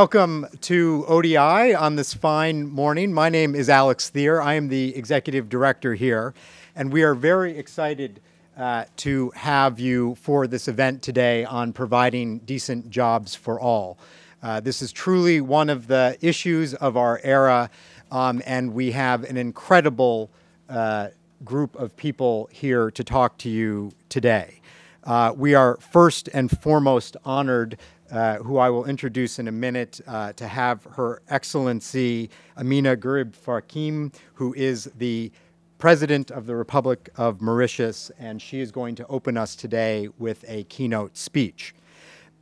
Welcome to ODI on this fine morning. My name is Alex Thier. I am the executive director here, and we are very excited uh, to have you for this event today on providing decent jobs for all. Uh, this is truly one of the issues of our era, um, and we have an incredible uh, group of people here to talk to you today. Uh, we are first and foremost honored uh, who I will introduce in a minute, uh, to have Her Excellency Amina Gurib Fakim, who is the President of the Republic of Mauritius, and she is going to open us today with a keynote speech.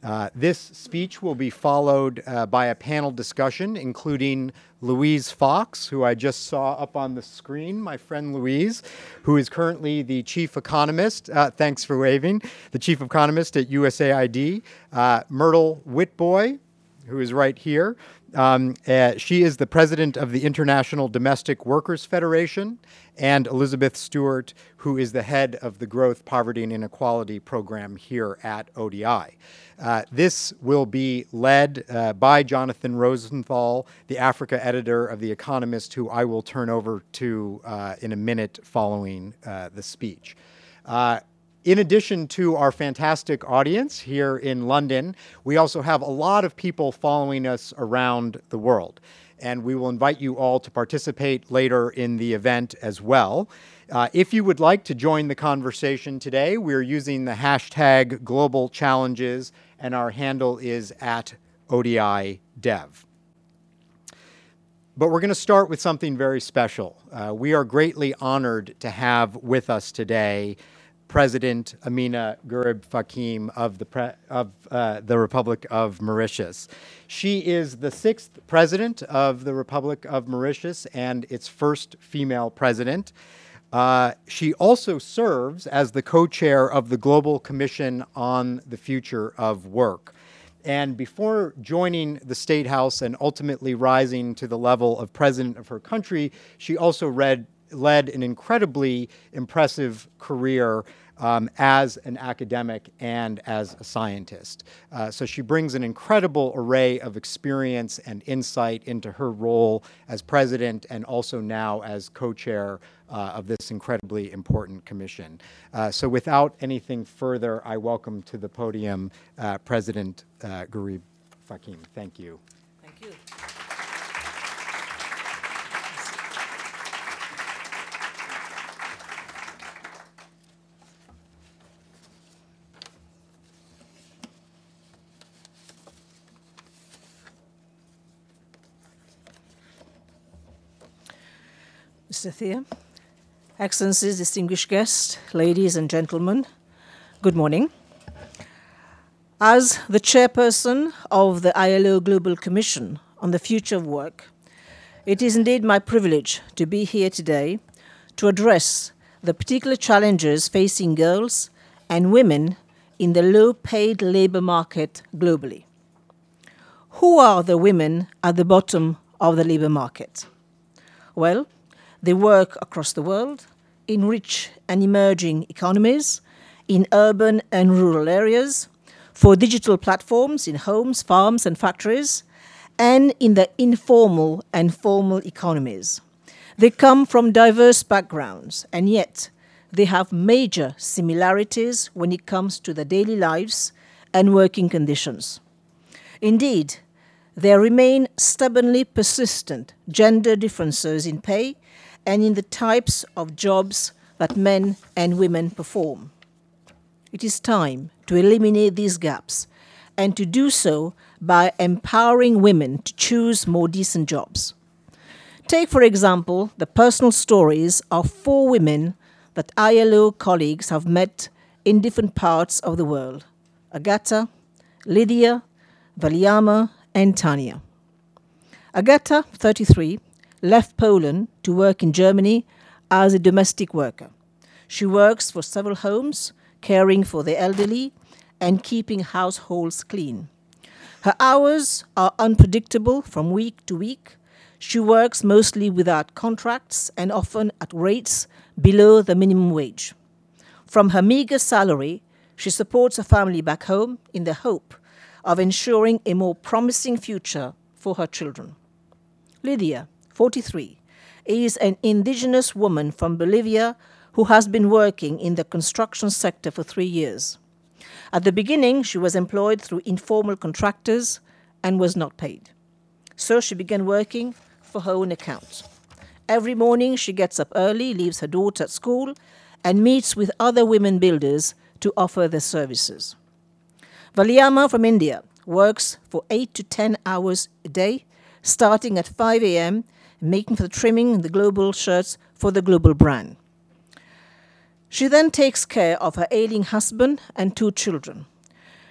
Uh, this speech will be followed uh, by a panel discussion, including Louise Fox, who I just saw up on the screen, my friend Louise, who is currently the chief economist, uh, thanks for waving, the chief economist at USAID, uh, Myrtle Witbooi, who is right here. Um, uh, she is the president of the International Domestic Workers Federation, and Elizabeth Stuart, who is the head of the Growth, Poverty, and Inequality program here at ODI. Uh, this will be led uh, by Jonathan Rosenthal, the Africa editor of The Economist, who I will turn over to uh, in a minute following uh, the speech. Uh, in addition to our fantastic audience here in London, we also have a lot of people following us around the world. And we will invite you all to participate later in the event as well. Uh, if you would like to join the conversation today, we're using the hashtag global challenges, and our handle is at ODI Dev. But we're going to start with something very special. Uh, we are greatly honored to have with us today President Amina Gurib Fakim of the, pre- of, uh, the Republic of Mauritius. She is the sixth president of the Republic of Mauritius and its first female president. Uh, she also serves as the co chair of the Global Commission on the Future of Work. And before joining the State House and ultimately rising to the level of president of her country, she also read led an incredibly impressive career um, as an academic and as a scientist. Uh, so she brings an incredible array of experience and insight into her role as president and also now as co chair uh, of this incredibly important commission. Uh, so, without anything further, I welcome to the podium uh, President uh, Gurib Fakim. Thank you. Thank you. Mr. Thier, Excellencies, distinguished guests, ladies and gentlemen, good morning. As the chairperson of the ILO Global Commission on the Future of Work, it is indeed my privilege to be here today to address the particular challenges facing girls and women in the low paid labor market globally. Who are the women at the bottom of the labor market? Well, they work across the world, in rich and emerging economies, in urban and rural areas, for digital platforms in homes, farms, and factories, and in the informal and formal economies. They come from diverse backgrounds, and yet they have major similarities when it comes to their daily lives and working conditions. Indeed, there remain stubbornly persistent gender differences in pay and in the types of jobs that men and women perform. It is time to eliminate these gaps and to do so by empowering women to choose more decent jobs. Take, for example, the personal stories of four women that ILO colleagues have met in different parts of the world Agata, Lydia, Valiama, and Tania. Agata, 33, left Poland to work in Germany as a domestic worker. She works for several homes, caring for the elderly and keeping households clean. Her hours are unpredictable from week to week. She works mostly without contracts and often at rates below the minimum wage. From her meager salary, she supports her family back home in the hope of ensuring a more promising future for her children. Lydia, 43, is an indigenous woman from Bolivia who has been working in the construction sector for three years. At the beginning, she was employed through informal contractors and was not paid. So she began working for her own account. Every morning, she gets up early, leaves her daughter at school, and meets with other women builders to offer their services. Valiama from India works for 8 to 10 hours a day, starting at 5 a.m., making for the trimming the global shirts for the global brand. She then takes care of her ailing husband and two children.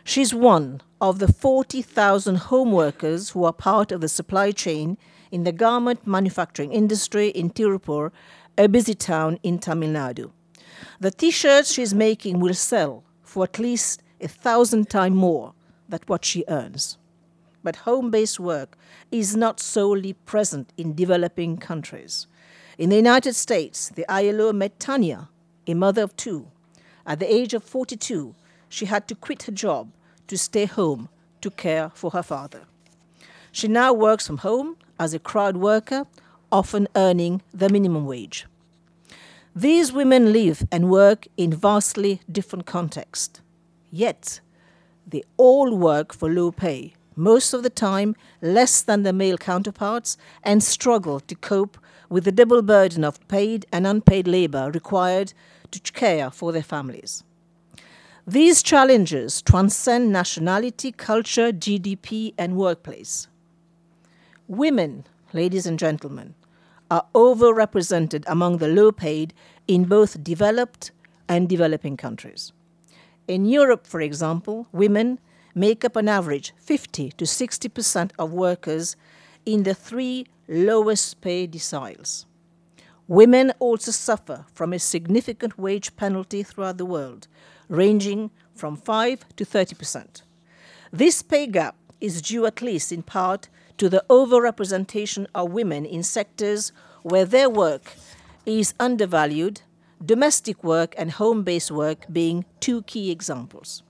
She's one of the 40,000 home workers who are part of the supply chain in the garment manufacturing industry in Tirupur, a busy town in Tamil Nadu. The t shirts she's making will sell for at least a thousand times more than what she earns. But home based work is not solely present in developing countries. In the United States, the ILO met Tanya, a mother of two. At the age of 42, she had to quit her job to stay home to care for her father. She now works from home as a crowd worker, often earning the minimum wage. These women live and work in vastly different contexts. Yet, they all work for low pay, most of the time less than their male counterparts, and struggle to cope with the double burden of paid and unpaid labor required to care for their families. These challenges transcend nationality, culture, GDP, and workplace. Women, ladies and gentlemen, are overrepresented among the low paid in both developed and developing countries. In Europe, for example, women make up on average 50 to 60% of workers in the three lowest paid deciles. Women also suffer from a significant wage penalty throughout the world, ranging from 5 to 30%. This pay gap is due at least in part to the overrepresentation of women in sectors where their work is undervalued, domestic work and home based work being two key examples.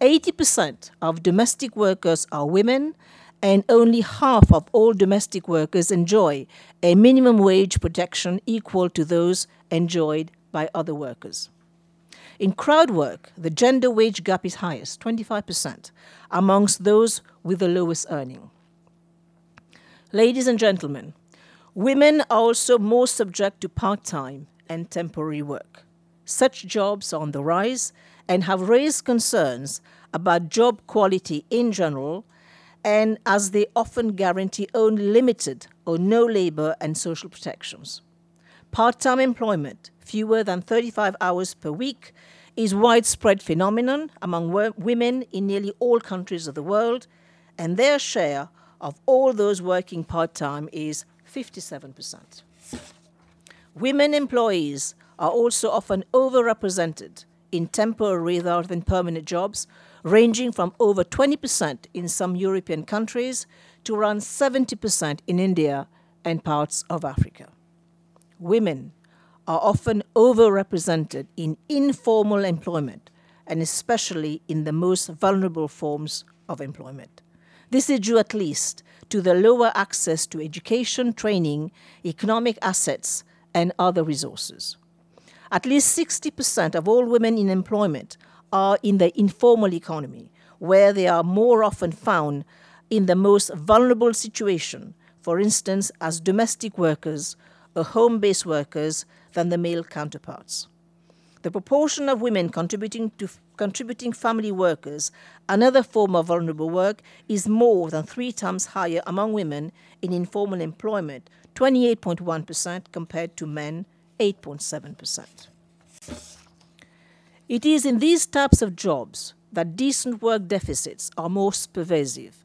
80% of domestic workers are women, and only half of all domestic workers enjoy a minimum wage protection equal to those enjoyed by other workers. In crowd work, the gender wage gap is highest, 25%, amongst those with the lowest earning. Ladies and gentlemen, women are also more subject to part time and temporary work. Such jobs are on the rise and have raised concerns about job quality in general and as they often guarantee only limited or no labor and social protections. Part time employment, fewer than 35 hours per week, is widespread phenomenon among women in nearly all countries of the world, and their share of all those working part time is 57%. Women employees are also often overrepresented in temporary rather than permanent jobs, ranging from over 20% in some European countries to around 70% in India and parts of Africa. Women are often overrepresented in informal employment and especially in the most vulnerable forms of employment. This is due at least to the lower access to education, training, economic assets, and other resources. At least 60% of all women in employment are in the informal economy, where they are more often found in the most vulnerable situation, for instance, as domestic workers or home based workers, than the male counterparts. The proportion of women contributing to contributing family workers, another form of vulnerable work, is more than three times higher among women in informal employment, 28.1% compared to men, 8.7%. It is in these types of jobs that decent work deficits are most pervasive.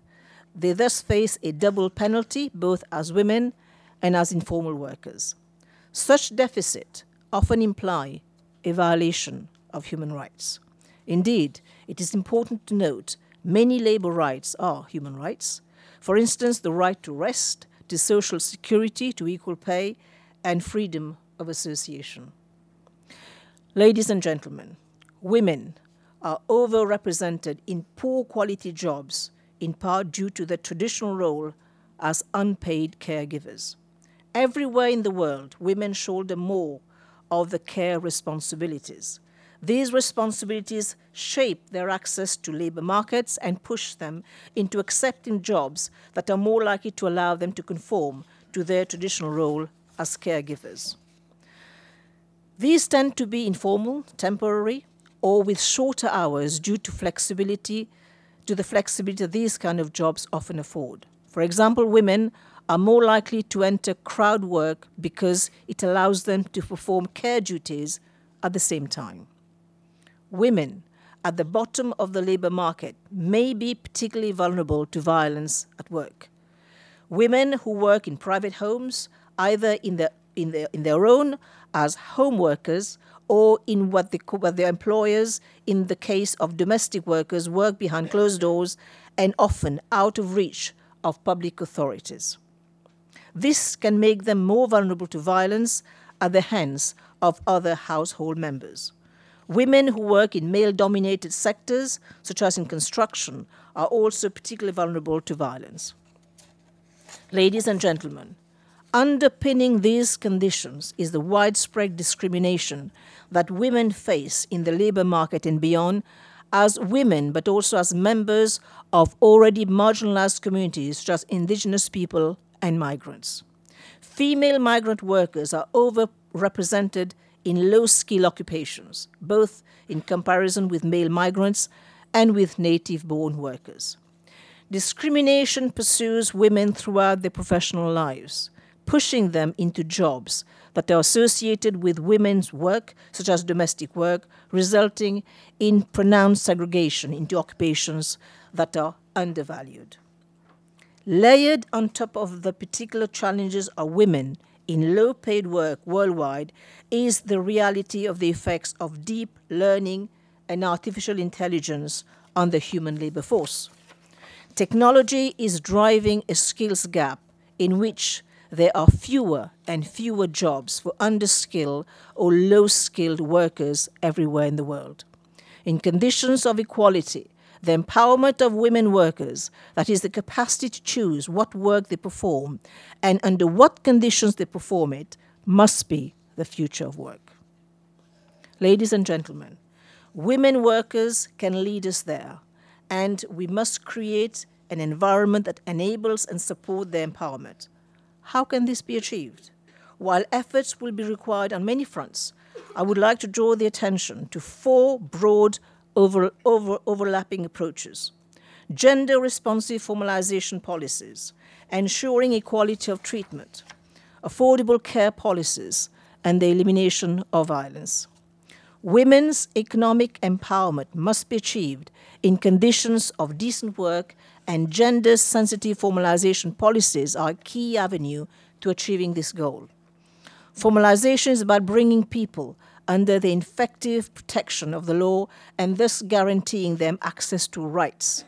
They thus face a double penalty both as women and as informal workers. Such deficit often imply a violation of human rights. Indeed, it is important to note many labor rights are human rights. For instance, the right to rest, to social security, to equal pay, and freedom of association. Ladies and gentlemen, women are overrepresented in poor quality jobs, in part due to their traditional role as unpaid caregivers. Everywhere in the world, women shoulder more of the care responsibilities. These responsibilities shape their access to labor markets and push them into accepting jobs that are more likely to allow them to conform to their traditional role as caregivers. These tend to be informal, temporary, or with shorter hours due to flexibility, to the flexibility these kind of jobs often afford. For example, women are more likely to enter crowd work because it allows them to perform care duties at the same time. Women at the bottom of the labor market may be particularly vulnerable to violence at work. Women who work in private homes, either in, the, in, in their own as home workers or in what, the, what their employers, in the case of domestic workers, work behind closed doors and often out of reach of public authorities. This can make them more vulnerable to violence at the hands of other household members. Women who work in male dominated sectors, such as in construction, are also particularly vulnerable to violence. Ladies and gentlemen, underpinning these conditions is the widespread discrimination that women face in the labor market and beyond as women, but also as members of already marginalized communities such as indigenous people and migrants. Female migrant workers are overrepresented in low skill occupations, both in comparison with male migrants and with native born workers. Discrimination pursues women throughout their professional lives, pushing them into jobs that are associated with women's work, such as domestic work, resulting in pronounced segregation into occupations that are undervalued. Layered on top of the particular challenges of women in low paid work worldwide is the reality of the effects of deep learning and artificial intelligence on the human labor force. Technology is driving a skills gap in which there are fewer and fewer jobs for underskilled or low skilled workers everywhere in the world. In conditions of equality, the empowerment of women workers, that is, the capacity to choose what work they perform and under what conditions they perform it, must be the future of work. Ladies and gentlemen, women workers can lead us there, and we must create an environment that enables and supports their empowerment. How can this be achieved? While efforts will be required on many fronts, I would like to draw the attention to four broad over, over, overlapping approaches gender responsive formalization policies, ensuring equality of treatment, affordable care policies, and the elimination of violence. Women's economic empowerment must be achieved in conditions of decent work, and gender sensitive formalization policies are a key avenue to achieving this goal. Formalization is about bringing people under the effective protection of the law and thus guaranteeing them access to rights.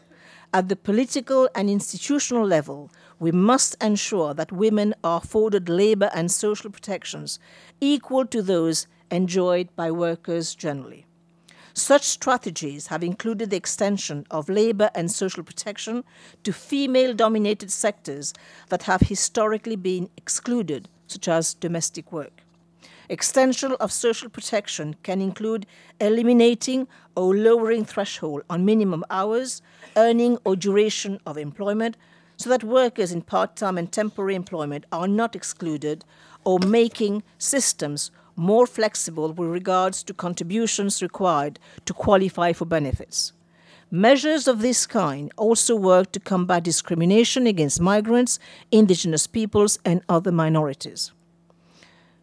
At the political and institutional level, we must ensure that women are afforded labor and social protections equal to those enjoyed by workers generally. Such strategies have included the extension of labor and social protection to female dominated sectors that have historically been excluded, such as domestic work. Extension of social protection can include eliminating or lowering threshold on minimum hours, earning or duration of employment so that workers in part-time and temporary employment are not excluded or making systems more flexible with regards to contributions required to qualify for benefits. Measures of this kind also work to combat discrimination against migrants, indigenous peoples, and other minorities.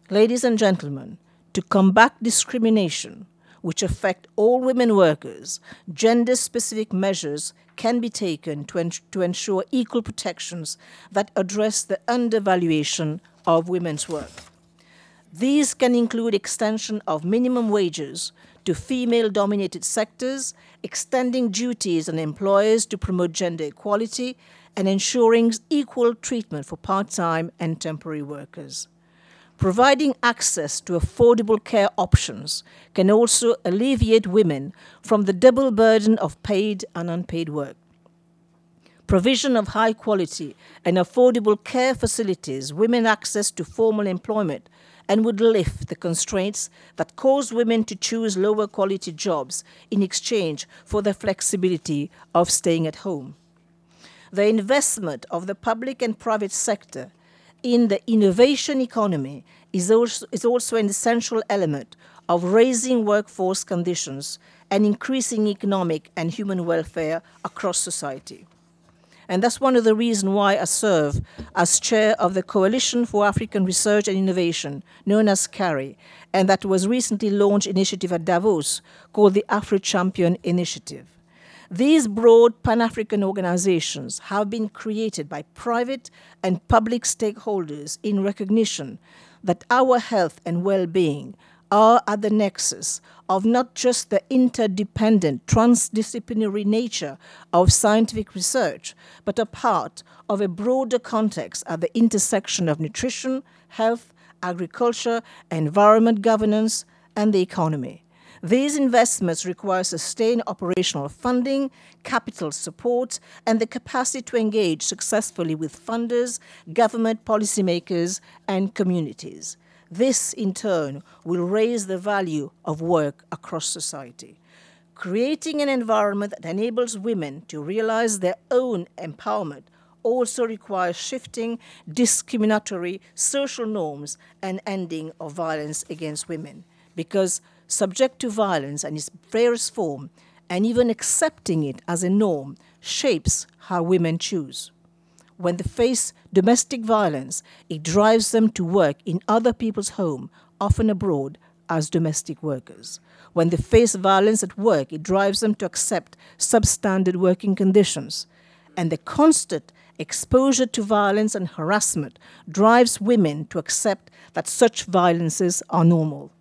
Ladies and gentlemen, to combat discrimination, which affect all women workers, gender specific measures can be taken to, en- to ensure equal protections that address the undervaluation of women's work. These can include extension of minimum wages to female dominated sectors, extending duties on employers to promote gender equality, and ensuring equal treatment for part time and temporary workers. Providing access to affordable care options can also alleviate women from the double burden of paid and unpaid work. Provision of high quality and affordable care facilities, women access to formal employment, and would lift the constraints that cause women to choose lower quality jobs in exchange for the flexibility of staying at home. The investment of the public and private sector in the innovation economy is also, is also an essential element of raising workforce conditions and increasing economic and human welfare across society. And that's one of the reasons why I serve as chair of the Coalition for African Research and Innovation, known as CARI, and that was recently launched initiative at Davos called the Afro Champion Initiative. These broad Pan African organizations have been created by private and public stakeholders in recognition that our health and well being are at the nexus of not just the interdependent, transdisciplinary nature of scientific research, but a part of a broader context at the intersection of nutrition, health, agriculture, environment governance, and the economy. These investments require sustained operational funding, capital support, and the capacity to engage successfully with funders, government policymakers, and communities. This, in turn, will raise the value of work across society. Creating an environment that enables women to realize their own empowerment also requires shifting discriminatory social norms and ending of violence against women. Because subject to violence and its various form, and even accepting it as a norm, shapes how women choose. When they face domestic violence, it drives them to work in other people's home, often abroad, as domestic workers. When they face violence at work, it drives them to accept substandard working conditions. And the constant exposure to violence and harassment drives women to accept that such violences are normal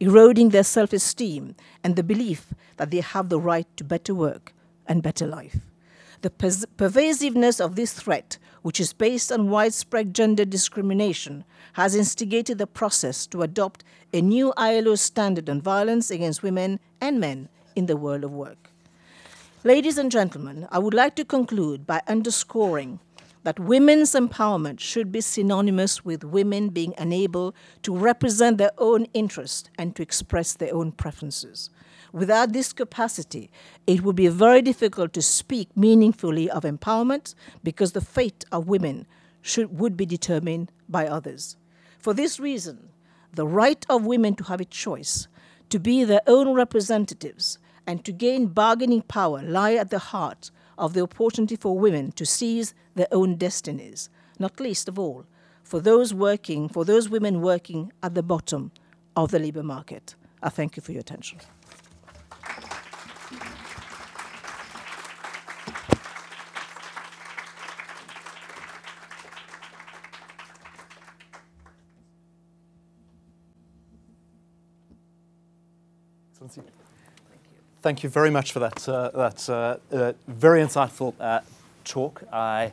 eroding their self esteem and the belief that they have the right to better work and better life. The pers- pervasiveness of this threat, which is based on widespread gender discrimination, has instigated the process to adopt a new ILO standard on violence against women and men in the world of work. Ladies and gentlemen, I would like to conclude by underscoring that women's empowerment should be synonymous with women being unable to represent their own interests and to express their own preferences. Without this capacity, it would be very difficult to speak meaningfully of empowerment because the fate of women should, would be determined by others. For this reason, the right of women to have a choice, to be their own representatives, and to gain bargaining power lie at the heart of the opportunity for women to seize their own destinies, not least of all for those working, for those women working at the bottom of the labour market. I thank you for your attention. Thank you very much for that, uh, that uh, uh, very insightful uh, talk. I,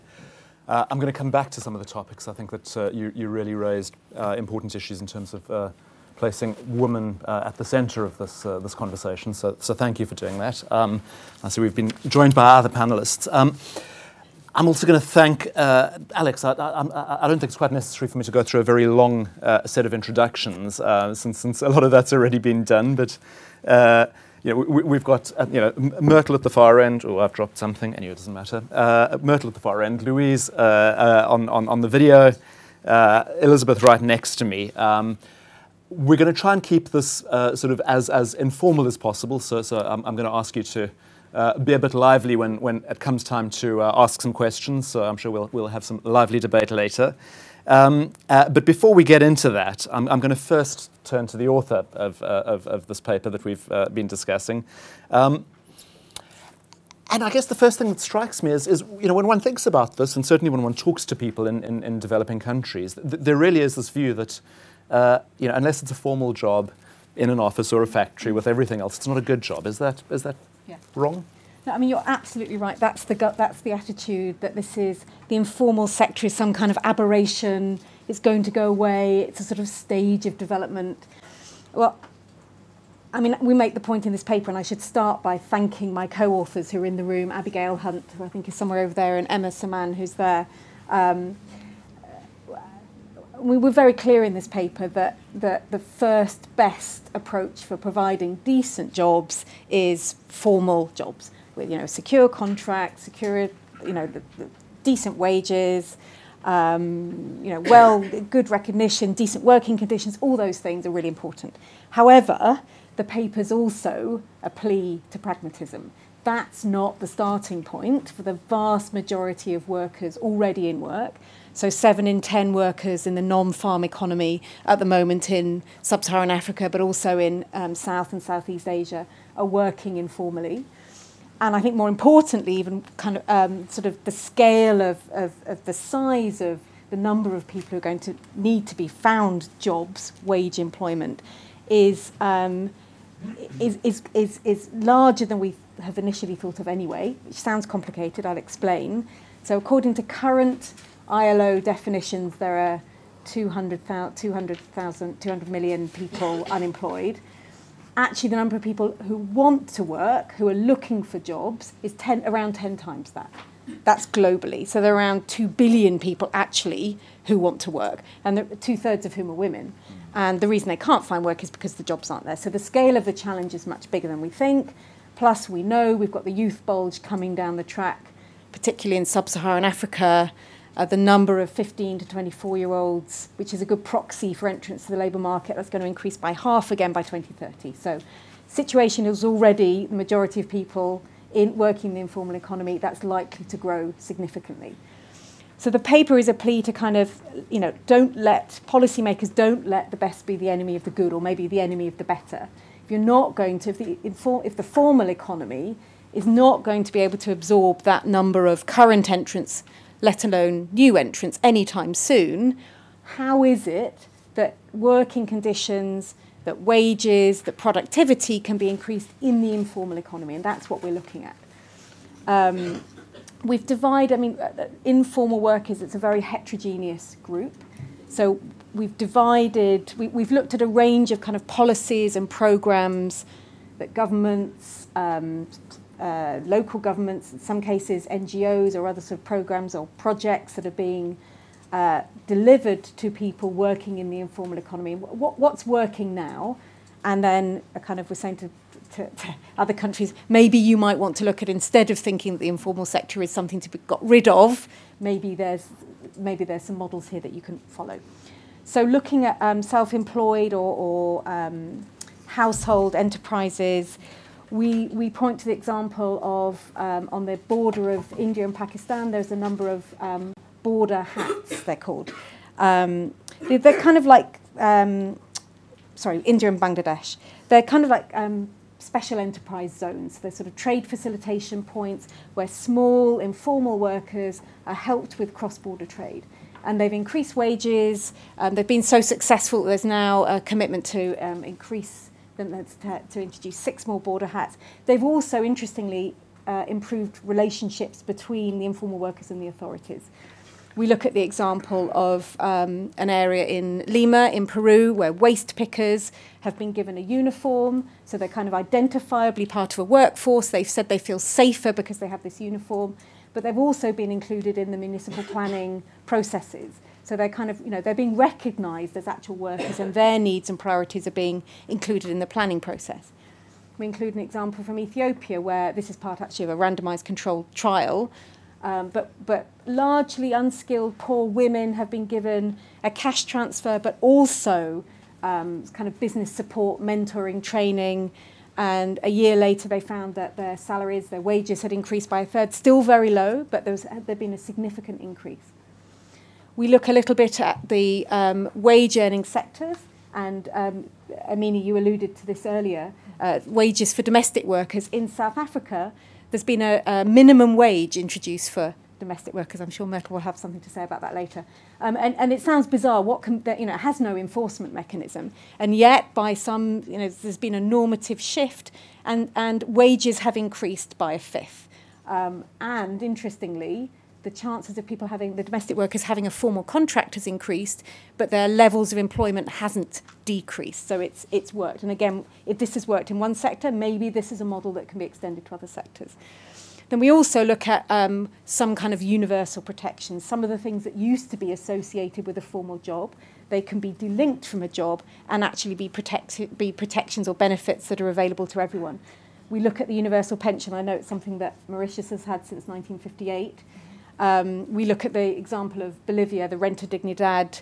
I'm going to come back to some of the topics. I think that uh, you, you, really raised uh, important issues in terms of placing women at the centre of this, this conversation. So, so thank you for doing that. Um, see we've been joined by other panelists. Um, I'm also going to thank uh, Alex. I, I, I, don't think it's quite necessary for me to go through a very long uh, set of introductions uh, since, since, a lot of that's already been done. But you know, we, have got uh, you know Myrtle at the far end. Oh, I've dropped something. Anyway, it doesn't matter. Uh, Myrtle at the far end. Louise uh, uh on, on, on the video. Uh, Elizabeth right next to me. Um, we're going to try and keep this uh, sort of as, as informal as possible. So, so I'm, I'm going to ask you to be a bit lively when, when it comes time to ask some questions. So I'm sure we'll, we'll have some lively debate later. Um, but before we get into that, I'm, I'm going to first turn to the author of, uh, of, of, this paper that we've uh, been discussing. Um, and I guess the first thing that strikes me is, is, you know, when one thinks about this, and certainly when one talks to people in, in, in developing countries, th- there really is this view that, uh, you know, unless it's a formal job in an office or a factory with everything else, it's not a good job. Is that, is that yeah. wrong? No, I mean you're absolutely right. That's the that's the attitude that this is the informal sector is some kind of aberration. It's going to go away. It's a sort of stage of development. Well, I mean, we make the point in this paper, and I should start by thanking my co-authors who are in the room, Abigail Hunt, who I think is somewhere over there, and Emma Samman, who's there. Um, we were very clear in this paper that, that the first best approach for providing decent jobs is formal jobs with you know secure contracts, secure you know the, the decent wages, um, you know well good recognition, decent working conditions. All those things are really important. However, the paper's also a plea to pragmatism. That's not the starting point for the vast majority of workers already in work. So, seven in ten workers in the non farm economy at the moment in sub Saharan Africa, but also in um, South and Southeast Asia, are working informally. And I think more importantly, even kind of um, sort of the scale of, of, of the size of the number of people who are going to need to be found jobs, wage employment, is. Um, is, is, is, is larger than we have initially thought of anyway, which sounds complicated, I'll explain. So, according to current ILO definitions, there are 200,000, 200, 200 million people unemployed. Actually, the number of people who want to work, who are looking for jobs, is 10, around 10 times that. That's globally. So there are around 2 billion people actually who want to work, and two thirds of whom are women. Mm. And the reason they can't find work is because the jobs aren't there. So the scale of the challenge is much bigger than we think. Plus, we know we've got the youth bulge coming down the track, particularly in sub Saharan Africa. Uh, the number of 15 to 24 year olds, which is a good proxy for entrance to the labour market, that's going to increase by half again by 2030. So, situation is already the majority of people in working in the informal economy, that's likely to grow significantly. So the paper is a plea to kind of, you know, don't let policymakers don't let the best be the enemy of the good, or maybe the enemy of the better. If you're not going to, if the, if the formal economy is not going to be able to absorb that number of current entrants, let alone new entrants, anytime soon, how is it that working conditions, that wages, that productivity can be increased in the informal economy? And that's what we're looking at. Um, we've divided, I mean, uh, uh, informal workers, it's a very heterogeneous group. So we've divided, we, we've looked at a range of kind of policies and programs that governments, um, uh, local governments, in some cases NGOs or other sort of programs or projects that are being uh, delivered to people working in the informal economy. What, what's working now? And then a kind of, we're saying to to, to, other countries, maybe you might want to look at instead of thinking that the informal sector is something to be got rid of, maybe there's maybe there's some models here that you can follow. So looking at um, self-employed or, or um, household enterprises, we, we point to the example of um, on the border of India and Pakistan, there's a number of um, border hats, they're called. Um, they're, they're, kind of like, um, sorry, India and Bangladesh. They're kind of like um, special enterprise zones. They're sort of trade facilitation points where small, informal workers are helped with cross border trade. And they've increased wages. They've been so successful, there's now a commitment to um, them to, to, introduce six more border hats. They've also, interestingly, uh, improved relationships between the informal workers and the authorities we look at the example of um, an area in Lima, in Peru, where waste pickers have been given a uniform, so they're kind of identifiably part of a workforce. They've said they feel safer because they have this uniform, but they've also been included in the municipal planning processes. So they're kind of, you know, they're being recognised as actual workers, and their needs and priorities are being included in the planning process. We include an example from Ethiopia where this is part actually of a randomised controlled trial um, but, but largely unskilled, poor women have been given a cash transfer, but also um, kind of business support, mentoring, training. And a year later, they found that their salaries, their wages had increased by a third, still very low, but there was, had been a significant increase. We look a little bit at the um, wage earning sectors, And um, Amina, you alluded to this earlier. Uh, wages for domestic workers in South Africa, there's been a, a minimum wage introduced for domestic workers. I'm sure Myrtle will have something to say about that later. Um, and, and it sounds bizarre. What can, you know, it has no enforcement mechanism, and yet by some, you know, there's been a normative shift, and, and wages have increased by a fifth. Um, and interestingly, the chances of people having the domestic workers having a formal contract has increased, but their levels of employment hasn't decreased. So it's it's worked. And again, if this has worked in one sector, maybe this is a model that can be extended to other sectors. Then we also look at um, some kind of universal protection. Some of the things that used to be associated with a formal job, they can be delinked from a job and actually be, protect- be protections or benefits that are available to everyone. We look at the universal pension. I know it's something that Mauritius has had since 1958. Um, we look at the example of Bolivia, the Renta Dignidad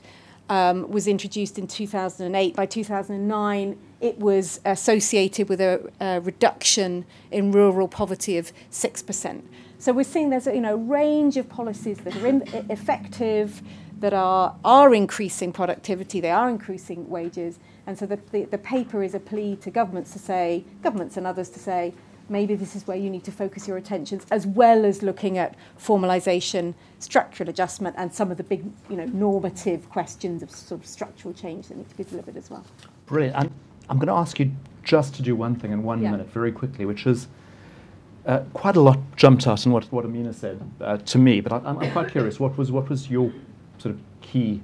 um, was introduced in 2008. By 2009, it was associated with a, a reduction in rural poverty of 6%. So we're seeing there's a you know, range of policies that are in, effective, that are, are increasing productivity, they are increasing wages. And so the, the, the paper is a plea to governments to say, governments and others to say, maybe this is where you need to focus your attentions, as well as looking at formalisation, structural adjustment, and some of the big, you know, normative questions of sort of structural change that need to be delivered as well. Brilliant. I'm, I'm going to ask you just to do one thing in one yeah. minute, very quickly, which is uh, quite a lot jumped out in what, what Amina said uh, to me, but I, I'm, I'm quite curious. What was, what was your sort of key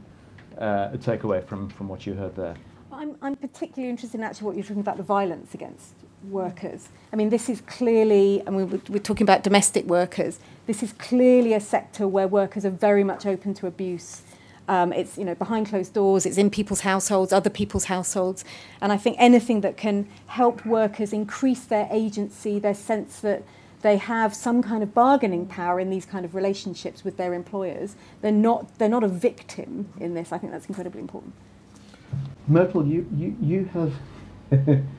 uh, takeaway from, from what you heard there? I'm, I'm particularly interested in actually what you're talking about the violence against workers. I mean, this is clearly, mean, we're talking about domestic workers. This is clearly a sector where workers are very much open to abuse. Um, it's you know behind closed doors. It's in people's households, other people's households, and I think anything that can help workers increase their agency, their sense that they have some kind of bargaining power in these kind of relationships with their employers. They're not they're not a victim in this. I think that's incredibly important. Myrtle, you you you have.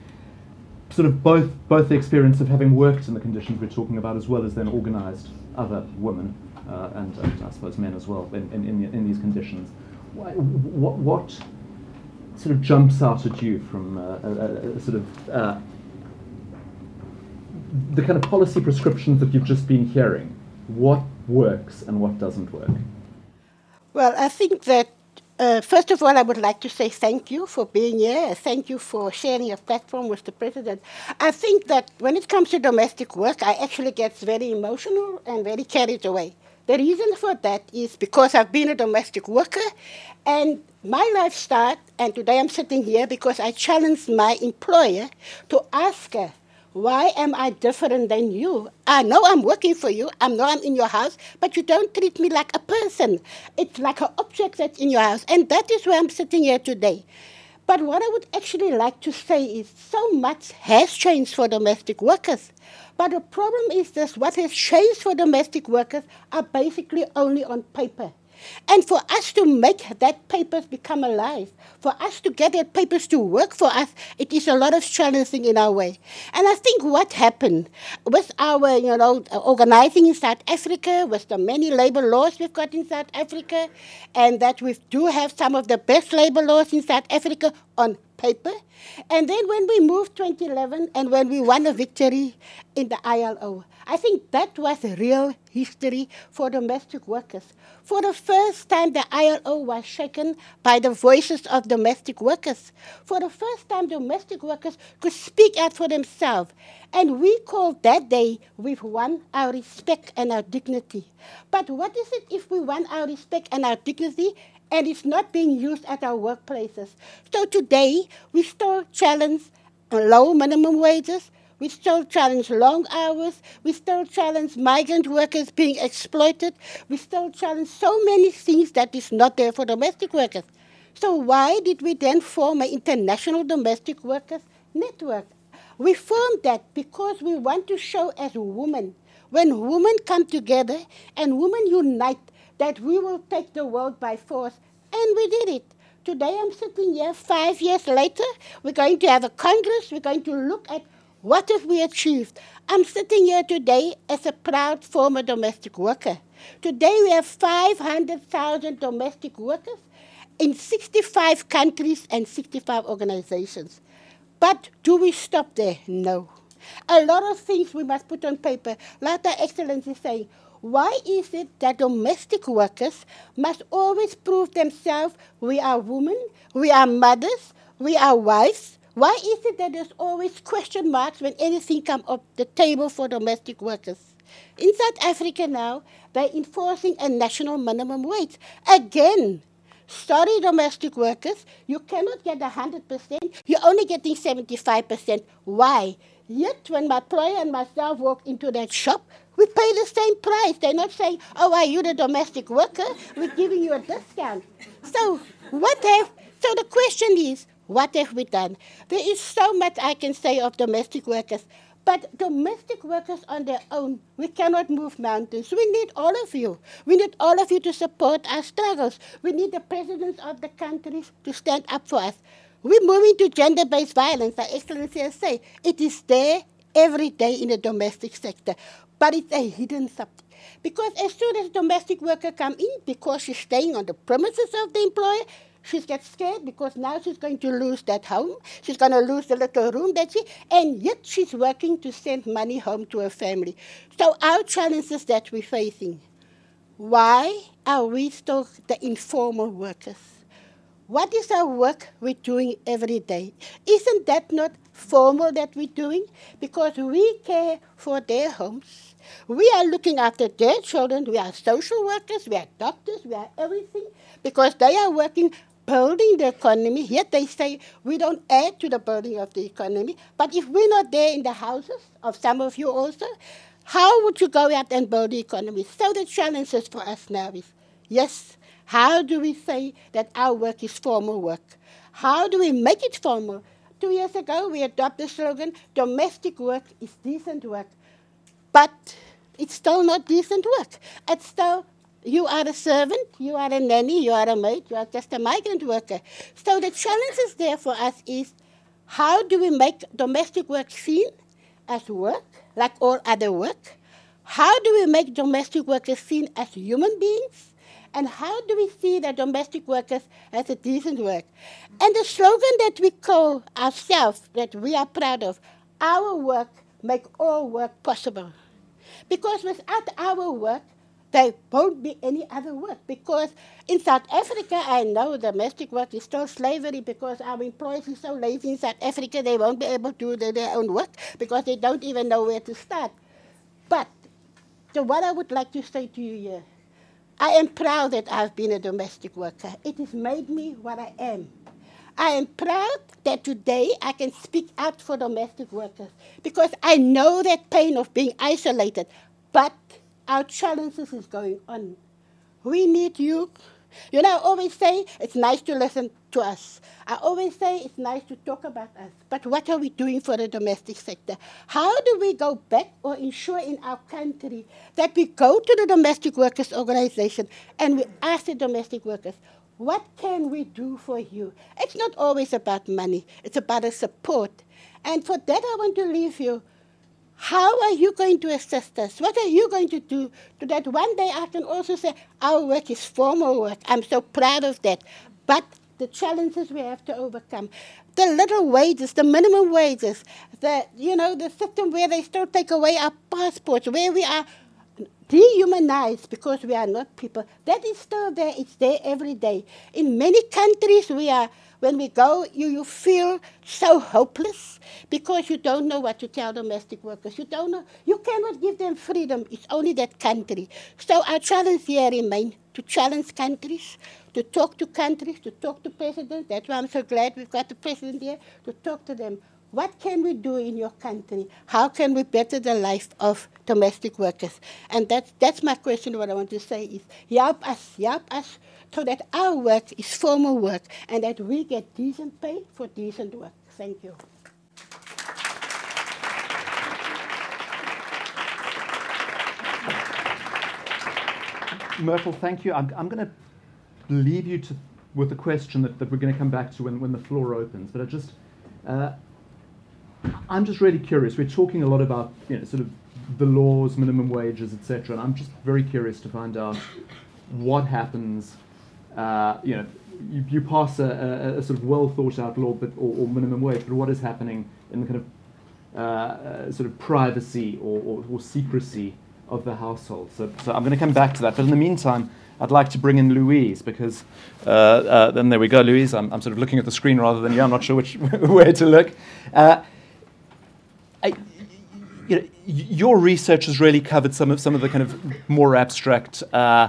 sort of both both the experience of having worked in the conditions we're talking about, as well as then organised other women uh, and, and, I suppose men as well in, in, in, in these conditions. What, what, what, sort of jumps out at you from uh, a, a, sort of uh, the kind of policy prescriptions that you've just been hearing? What works and what doesn't work? Well, I think that uh, first of all, I would like to say thank you for being here. Thank you for sharing a platform with the president. I think that when it comes to domestic work, I actually get very emotional and very carried away. The reason for that is because I've been a domestic worker and my life started, and today I'm sitting here because I challenged my employer to ask her why am I different than you? I know I'm working for you. I know I'm in your house, but you don't treat me like a person. It's like an object that's in your house. And that is why I'm sitting here today. But what I would actually like to say is so much has changed for domestic workers. But the problem is this what has changed for domestic workers are basically only on paper. And for us to make that papers become alive, for us to get that papers to work for us, it is a lot of challenging in our way. And I think what happened with our, you know, organizing in South Africa, with the many labor laws we've got in South Africa, and that we do have some of the best labor laws in South Africa on paper. And then when we moved 2011 and when we won a victory in the ILO, I think that was a real history for domestic workers. For the first time, the ILO was shaken by the voices of domestic workers. For the first time, domestic workers could speak out for themselves. And we called that day, we've won our respect and our dignity. But what is it if we won our respect and our dignity and it's not being used at our workplaces? So today, we still challenge low minimum wages, we still challenge long hours. We still challenge migrant workers being exploited. We still challenge so many things that is not there for domestic workers. So why did we then form an international domestic workers network? We formed that because we want to show as women, when women come together and women unite, that we will take the world by force. And we did it. Today I'm sitting here five years later. We're going to have a congress. We're going to look at what have we achieved? I'm sitting here today as a proud former domestic worker. Today we have 500,000 domestic workers in 65 countries and 65 organizations. But do we stop there? No. A lot of things we must put on paper. Like the Excellency saying, why is it that domestic workers must always prove themselves we are women, we are mothers, we are wives? Why is it that there's always question marks when anything comes up the table for domestic workers? In South Africa now, they're enforcing a national minimum wage. Again, sorry, domestic workers, you cannot get 100%, you're only getting 75%. Why? Yet, when my employer and myself walk into that shop, we pay the same price. They're not saying, oh, are you the domestic worker? We're giving you a discount. So, what have, so the question is, what have we done? There is so much I can say of domestic workers. But domestic workers on their own, we cannot move mountains. We need all of you. We need all of you to support our struggles. We need the presidents of the countries to stand up for us. We're moving to gender-based violence. Our Excellency has said it is there every day in the domestic sector, but it's a hidden subject. Because as soon as domestic worker come in, because she's staying on the premises of the employer, she gets scared because now she's going to lose that home. She's going to lose the little room that she, and yet she's working to send money home to her family. So our challenges that we're facing. Why are we still the informal workers? What is our work we're doing every day? Isn't that not formal that we're doing? Because we care for their homes. We are looking after their children. We are social workers. We are doctors. We are everything because they are working building the economy. Yet they say we don't add to the building of the economy. But if we're not there in the houses of some of you also, how would you go out and build the economy? So the challenges for us now is, yes, how do we say that our work is formal work? How do we make it formal? Two years ago, we adopted the slogan, domestic work is decent work. But it's still not decent work. It's still you are a servant, you are a nanny, you are a maid, you are just a migrant worker. So the challenge is there for us is how do we make domestic work seen as work, like all other work? How do we make domestic workers seen as human beings? And how do we see the domestic workers as a decent work? And the slogan that we call ourselves, that we are proud of, our work make all work possible. Because without our work, there won't be any other work because in South Africa, I know domestic work is still slavery because our employees are so lazy in South Africa, they won't be able to do their own work because they don't even know where to start. But so what I would like to say to you here, I am proud that I've been a domestic worker. It has made me what I am. I am proud that today I can speak out for domestic workers because I know that pain of being isolated. But our challenges is going on. We need you. You know, I always say it's nice to listen to us. I always say it's nice to talk about us. But what are we doing for the domestic sector? How do we go back or ensure in our country that we go to the domestic workers organization and we ask the domestic workers, what can we do for you? It's not always about money, it's about a support. And for that, I want to leave you how are you going to assist us? What are you going to do so that one day I can also say, our work is formal work. I'm so proud of that. But the challenges we have to overcome, the little wages, the minimum wages, the, you know, the system where they still take away our passports, where we are dehumanized because we are not people, that is still there. It's there every day. In many countries, we are when we go, you, you feel so hopeless because you don't know what to tell domestic workers. You don't know. You cannot give them freedom. It's only that country. So our challenge here remains to challenge countries, to talk to countries, to talk to presidents. That's why I'm so glad we've got the president here to talk to them. What can we do in your country? How can we better the life of domestic workers? And that's, that's my question. What I want to say is help us, help us so that our work is formal work and that we get decent pay for decent work. Thank you. Myrtle, thank you. I'm, I'm going to leave you to, with a question that, that we're going to come back to when, when the floor opens. But I just, uh, I'm just really curious. We're talking a lot about, you know, sort of the laws, minimum wages, etc. And I'm just very curious to find out what happens uh, you know, you, you pass a, a, a, sort of well thought out law, but or, or, minimum wage, but what is happening in the kind of uh, uh, sort of privacy or, or, or, secrecy of the household? So, so I'm going to come back to that. But in the meantime, I'd like to bring in Louise because uh, uh, then there we go, Louise. I'm, I'm, sort of looking at the screen rather than you. I'm not sure which way to look. Uh, you know, your research has really covered some of some of the kind of more abstract uh,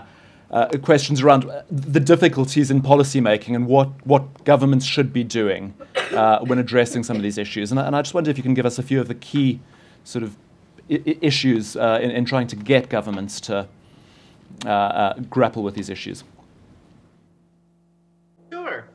uh, questions around the difficulties in policymaking and what, what governments should be doing uh, when addressing some of these issues. And, and, I just wonder if you can give us a few of the key sort of I- issues uh, in, in, trying to get governments to uh, uh, grapple with these issues. Sure.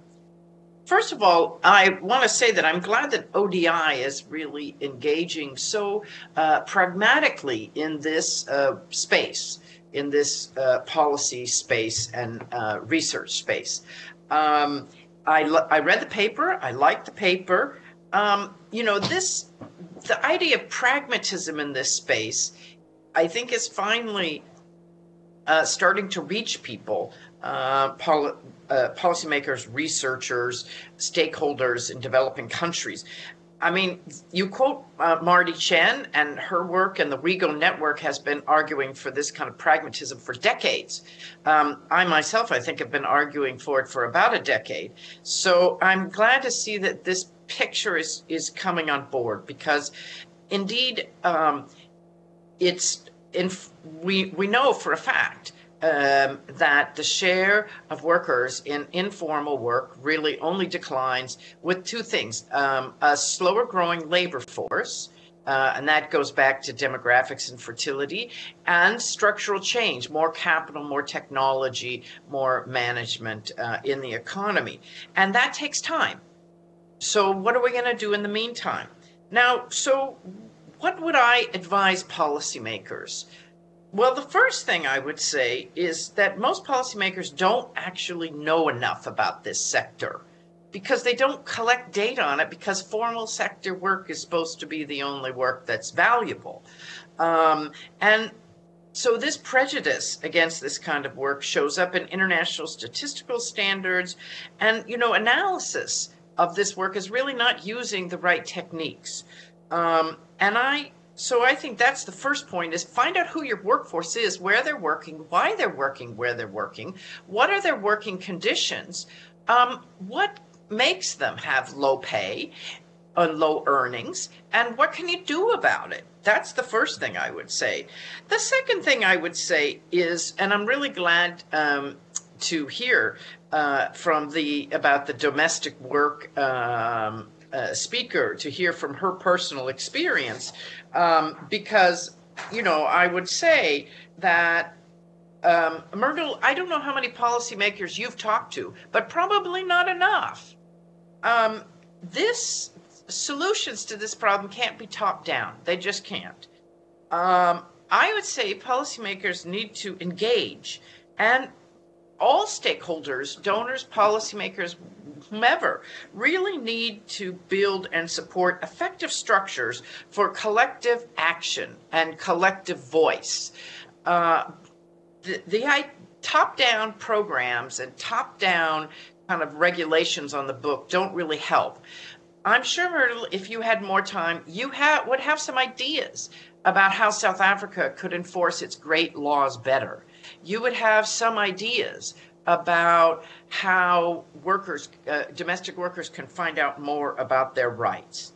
First of all, I want to say that I'm glad that ODI is really engaging so uh, pragmatically in this space in this uh, policy space and uh, research space. Um, I, I read the paper. I liked the paper. Um, you know, this the idea of pragmatism in this space, I think, is finally uh, starting to reach people, uh, poli- uh, policymakers, researchers, stakeholders in developing countries. I mean, you quote uh, Marty Chen, and her work and the WIEGO network has been arguing for this kind of pragmatism for decades. Um, I myself, I think, have been arguing for it for about a decade. So I'm glad to see that this picture is is coming on board because, indeed, um, it's in. We we know for a fact um, that the share of workers in informal work really only declines with two things um, a slower growing labor force. Uh, and that goes back to demographics and fertility and structural change, more capital, more technology, more management uh, in the economy. And that takes time. So, what are we going to do in the meantime? Now, so what would I advise policymakers? Well, the first thing I would say is that most policymakers don't actually know enough about this sector because they don't collect data on it because formal sector work is supposed to be the only work that's valuable. Um, and so this prejudice against this kind of work shows up in international statistical standards and you know analysis of this work is really not using the right techniques. Um, and I so I think that's the first point is find out who your workforce is, where they're working, why they're working, where they're working, what are their working conditions, um, what makes them have low pay and low earnings, and what can you do about it? That's the first thing I would say. The second thing I would say is, and I'm really glad um, to hear uh, from the about the domestic work um, uh, speaker to hear from her personal experience um, because you know I would say that um, Myrtle, I don't know how many policymakers you've talked to, but probably not enough. Um, this solutions to this problem can't be top down; they just can't. Um, I would say policymakers need to engage and all stakeholders, donors, policymakers, whomever, really need to build and support effective structures for collective action and collective voice. Uh, the, the top down programs and top down kind of regulations on the book don't really help. I'm sure, Myrtle, if you had more time, you ha- would have some ideas about how South Africa could enforce its great laws better you would have some ideas about how workers, uh, domestic workers, can find out more about their rights.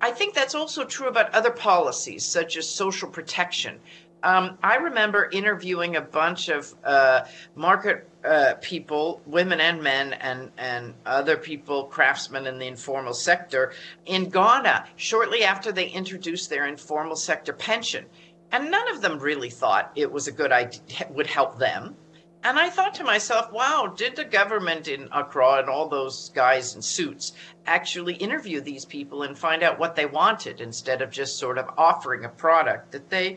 I think that's also true about other policies, such as social protection. Um, I remember interviewing a bunch of uh, market uh, people, women and men, and, and other people, craftsmen in the informal sector, in Ghana shortly after they introduced their informal sector pension. And none of them really thought it was a good idea, would help them. And I thought to myself, wow, did the government in Accra and all those guys in suits actually interview these people and find out what they wanted instead of just sort of offering a product that they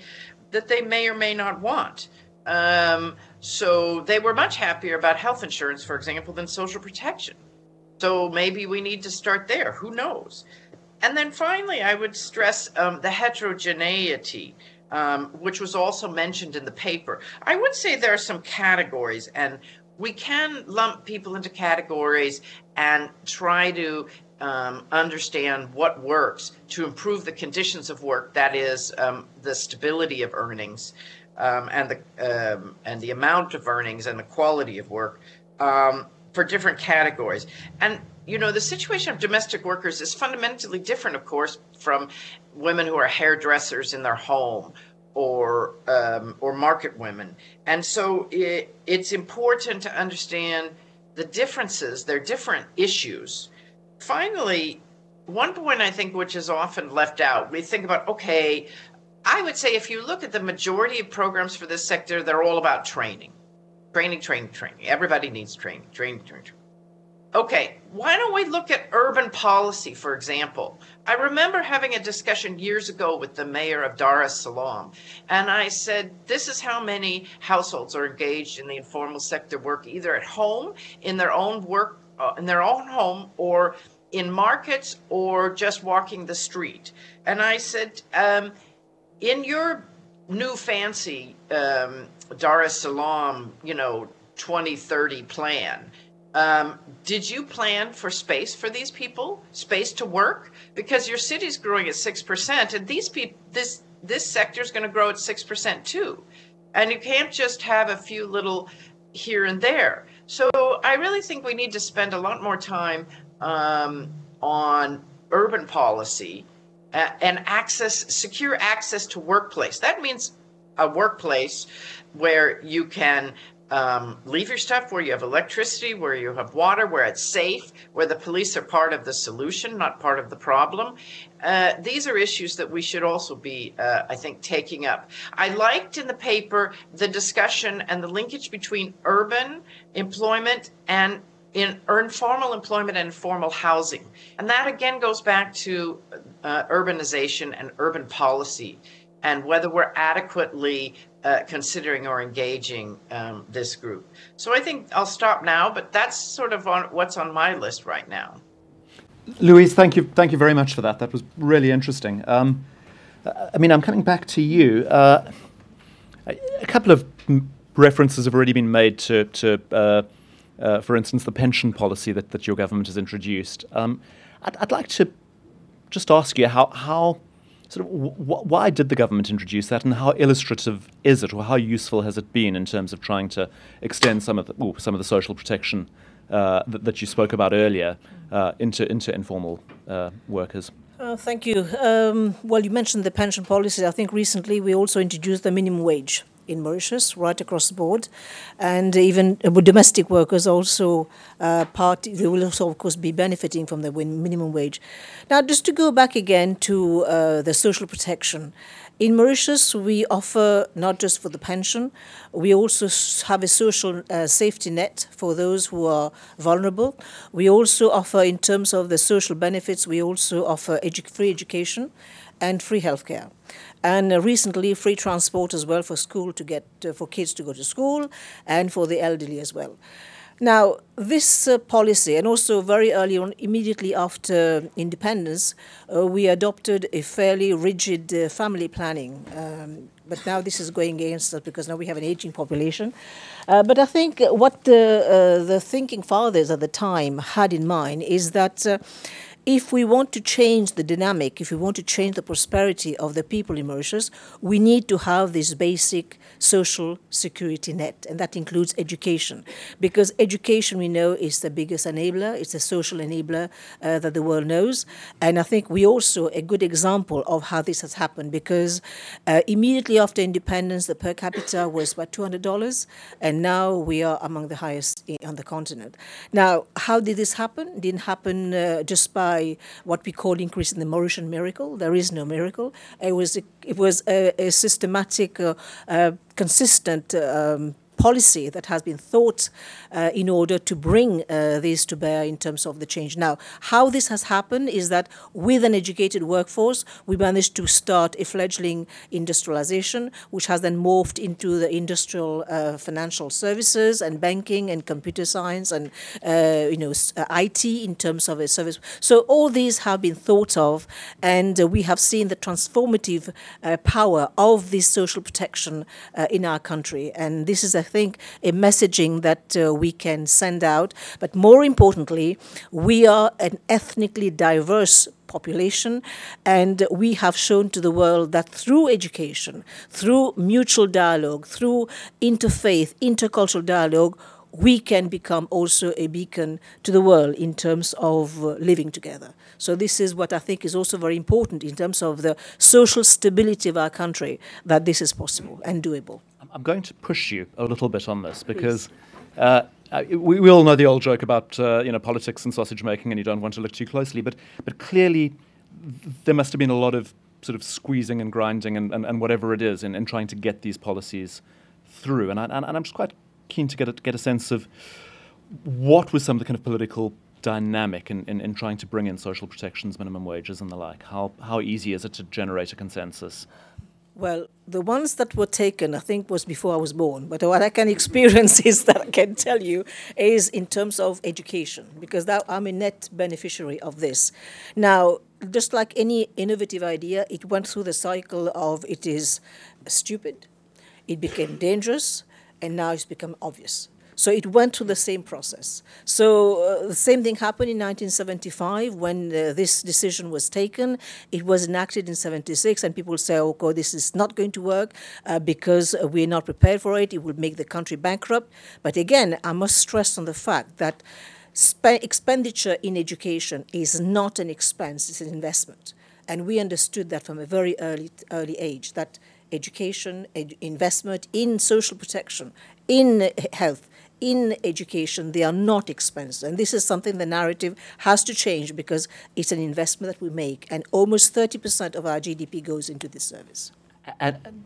that they may or may not want? Um, so they were much happier about health insurance, for example, than social protection. So maybe we need to start there. Who knows? And then finally, I would stress um, the heterogeneity um, which was also mentioned in the paper. I would say there are some categories, and we can lump people into categories and try to um, understand what works to improve the conditions of work, that is, um, the stability of earnings um, and, the, um, and the amount of earnings and the quality of work um, for different categories. And, you know, the situation of domestic workers is fundamentally different, of course, from women who are hairdressers in their home or um, or market women. And so it, it's important to understand the differences. They're different issues finally, one point I think which is often left out, we think about, okay, I would say if you look at the majority of programs for this sector, they're all about training. Training, training, training. Everybody needs training, training, training. training. Okay, why don't we look at urban policy, for example? I remember having a discussion years ago with the mayor of Dar es Salaam, and I said, This is how many households are engaged in the informal sector work, either at home, in their own work, uh, in their own home, or in markets or just walking the street. And I said, um, in your new fancy um, Dar es Salaam, you know, 2030 plan, um, did you plan for space for these people, space to work? Because your city's growing at six percent, and these people, this this sector is going to grow at six percent too, and you can't just have a few little here and there. So I really think we need to spend a lot more time um, on urban policy and access, secure access to workplace. That means a workplace where you can um, leave your stuff, where you have electricity, where you have water, where it's safe, where the police are part of the solution, not part of the problem. Uh, these are issues that we should also be, uh, I think, taking up. I liked in the paper the discussion and the linkage between urban employment and in informal employment and informal housing. And that again goes back to uh, urbanization and urban policy and whether we're adequately uh, considering or engaging um, this group. So I think I'll stop now, but that's sort of on what's on my list right now. Louise, thank you, thank you very much for that. That was really interesting. Um, I mean, I'm coming back to you. Uh, a couple of references have already been made to, to uh, uh, for instance, the pension policy that, that your government has introduced. Um, I'd, I'd, like to just ask you how, how sort of w- why did the government introduce that, and how illustrative is it, or how useful has it been in terms of trying to extend some of the, ooh, some of the social protection uh, that, that, you spoke about earlier uh, into into informal uh, workers? Uh, thank you. Um, well, you mentioned the pension policy. I think recently we also introduced the minimum wage in Mauritius, right across the board, and even uh, domestic workers also uh, part. They will also, of course, be benefiting from the minimum wage. Now, just to go back again to uh, the social protection. In Mauritius, we offer not just for the pension, we also have a social uh, safety net for those who are vulnerable. We also offer, in terms of the social benefits, we also offer edu- free education and free healthcare and uh, recently free transport as well for school to get uh, for kids to go to school and for the elderly as well. Now, this uh, policy, and also very early on, immediately after independence, uh, we adopted a fairly rigid uh, family planning. Um, but now this is going against us because now we have an aging population. Uh, but I think what the, the thinking fathers at the time had in mind is that if we want to change the dynamic, if we want to change the prosperity of the people in Mauritius, we need to have this basic social security net, and that includes education. Because education, we know, is the biggest enabler, it's a social enabler uh, that the world knows. And I think we also a good example of how this has happened because uh, immediately after independence, the per capita was about $200, and now we are among the highest on the continent. Now, how did this happen? It didn't happen uh, just by by what we call increasing the Mauritian miracle. There is no miracle. It was a, it was a, a systematic, uh, uh, consistent um, policy that has been thought uh, in order to bring uh, this to bear in terms of the change. Now, how this has happened is that with an educated workforce, we managed to start a fledgling industrialization, which has then morphed into the industrial uh, financial services and banking and computer science and uh, you know uh, IT in terms of a service. So all these have been thought of, and uh, we have seen the transformative power of this social protection in our country, and this is a think, a messaging that uh, we can send out. But more importantly, we are an ethnically diverse population, and we have shown to the world that through education, through mutual dialogue, through interfaith, intercultural dialogue, we can become also a beacon to the world in terms of uh, living together. So this is what I think is also very important in terms of the social stability of our country, that this is possible and doable. I'm going to push you a little bit on this because uh, we, we, all know the old joke about uh, you know politics and sausage making, and you don't want to look too closely. But but clearly, there must have been a lot of sort of squeezing and grinding and, and, and whatever it is in, in trying to get these policies through. And, I, and, and I'm just quite keen to get a, get a sense of what was some of the kind of political dynamic in, in, in, trying to bring in social protections, minimum wages, and the like? How, how easy is it to generate a consensus? Well, the ones that were taken, I think, was before I was born. But what I can experience is that I can tell you is in terms of education, because that, I'm a net beneficiary of this. Now, just like any innovative idea, it went through the cycle of it is stupid, it became dangerous, and now it's become obvious. So it went through the same process. So uh, the same thing happened in 1975 when uh, this decision was taken. It was enacted in 76, and people say, "Oh, this is not going to work uh, because we're not prepared for it. It will make the country bankrupt." But again, I must stress on the fact that spe- expenditure in education is not an expense; it's an investment, and we understood that from a very early early age that education, ed- investment in social protection, in health, in education, they are not expensive. And this is something the narrative has to change because it's an investment that we make, and almost 30% of our GDP goes into this service. And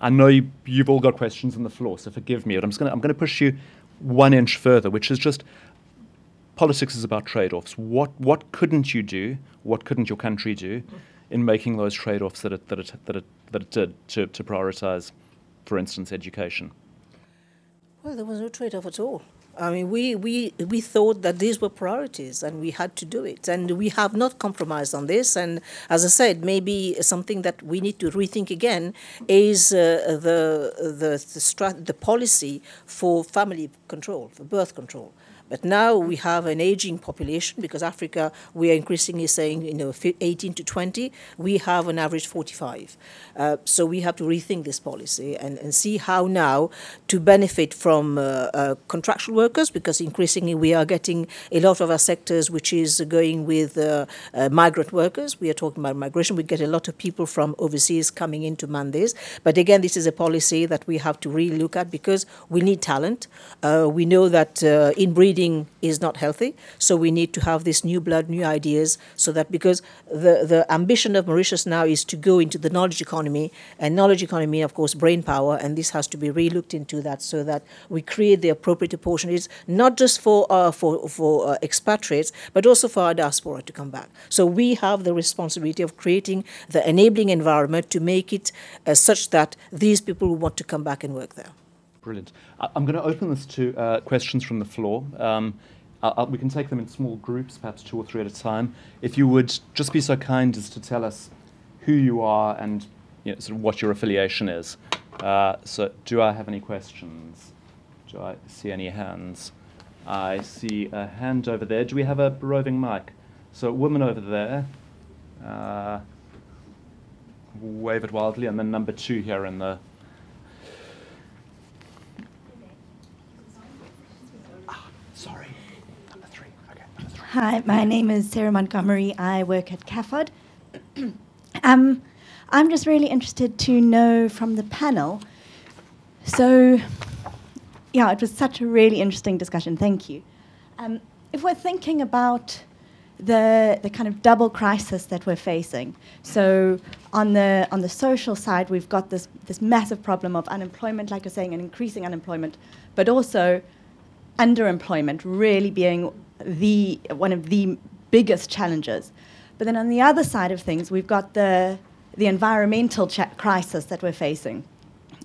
I know you, have all got questions on the floor, so forgive me, but I'm, going to push you one inch further, which is just politics is about trade offs. What, what couldn't you do? What couldn't your country do in making those trade offs that it, that, it, that, it, that it did to, to prioritize, for instance, education? Well, there was no trade off at all. I mean, we, we, we thought that these were priorities and we had to do it. And we have not compromised on this. And as I said, maybe something that we need to rethink again is uh, the, the, the, strat- the policy for family control, for birth control. But now we have an aging population because Africa, we are increasingly saying, you know, 18 to 20. We have an average 45. Uh, so we have to rethink this policy and, and see how now to benefit from uh, uh, contractual workers because increasingly we are getting a lot of our sectors which is going with uh, uh, migrant workers. We are talking about migration. We get a lot of people from overseas coming into Mondays. But again, this is a policy that we have to really look at because we need talent. Uh, we know that in inbreeding is not healthy. So we need to have this new blood, new ideas, so that because the, the ambition of Mauritius now is to go into the knowledge economy, and knowledge economy, of course, brain power, and this has to be relooked into that so that we create the appropriate opportunities, not just for uh, for for uh, expatriates, but also for our diaspora to come back. So we have the responsibility of creating the enabling environment to make it uh, such that these people want to come back and work there. Brilliant. I'm going to open this to uh, questions from the floor. Um, I'll, we can take them in small groups, perhaps two or three at a time. If you would just be so kind as to tell us who you are and you know, sort of what your affiliation is. Uh, so, do I have any questions? Do I see any hands? I see a hand over there. Do we have a roving mic? So, a woman over there. Uh, wave it wildly, and then number two here in the Hi, my name is Sarah Montgomery. I work at CAFOD. um, I'm just really interested to know from the panel. So, yeah, it was such a really interesting discussion. Thank you. Um, if we're thinking about the the kind of double crisis that we're facing, so on the on the social side, we've got this this massive problem of unemployment, like you're saying, and increasing unemployment, but also underemployment really being the one of the biggest challenges. But then on the other side of things, we've got the the environmental crisis that we're facing,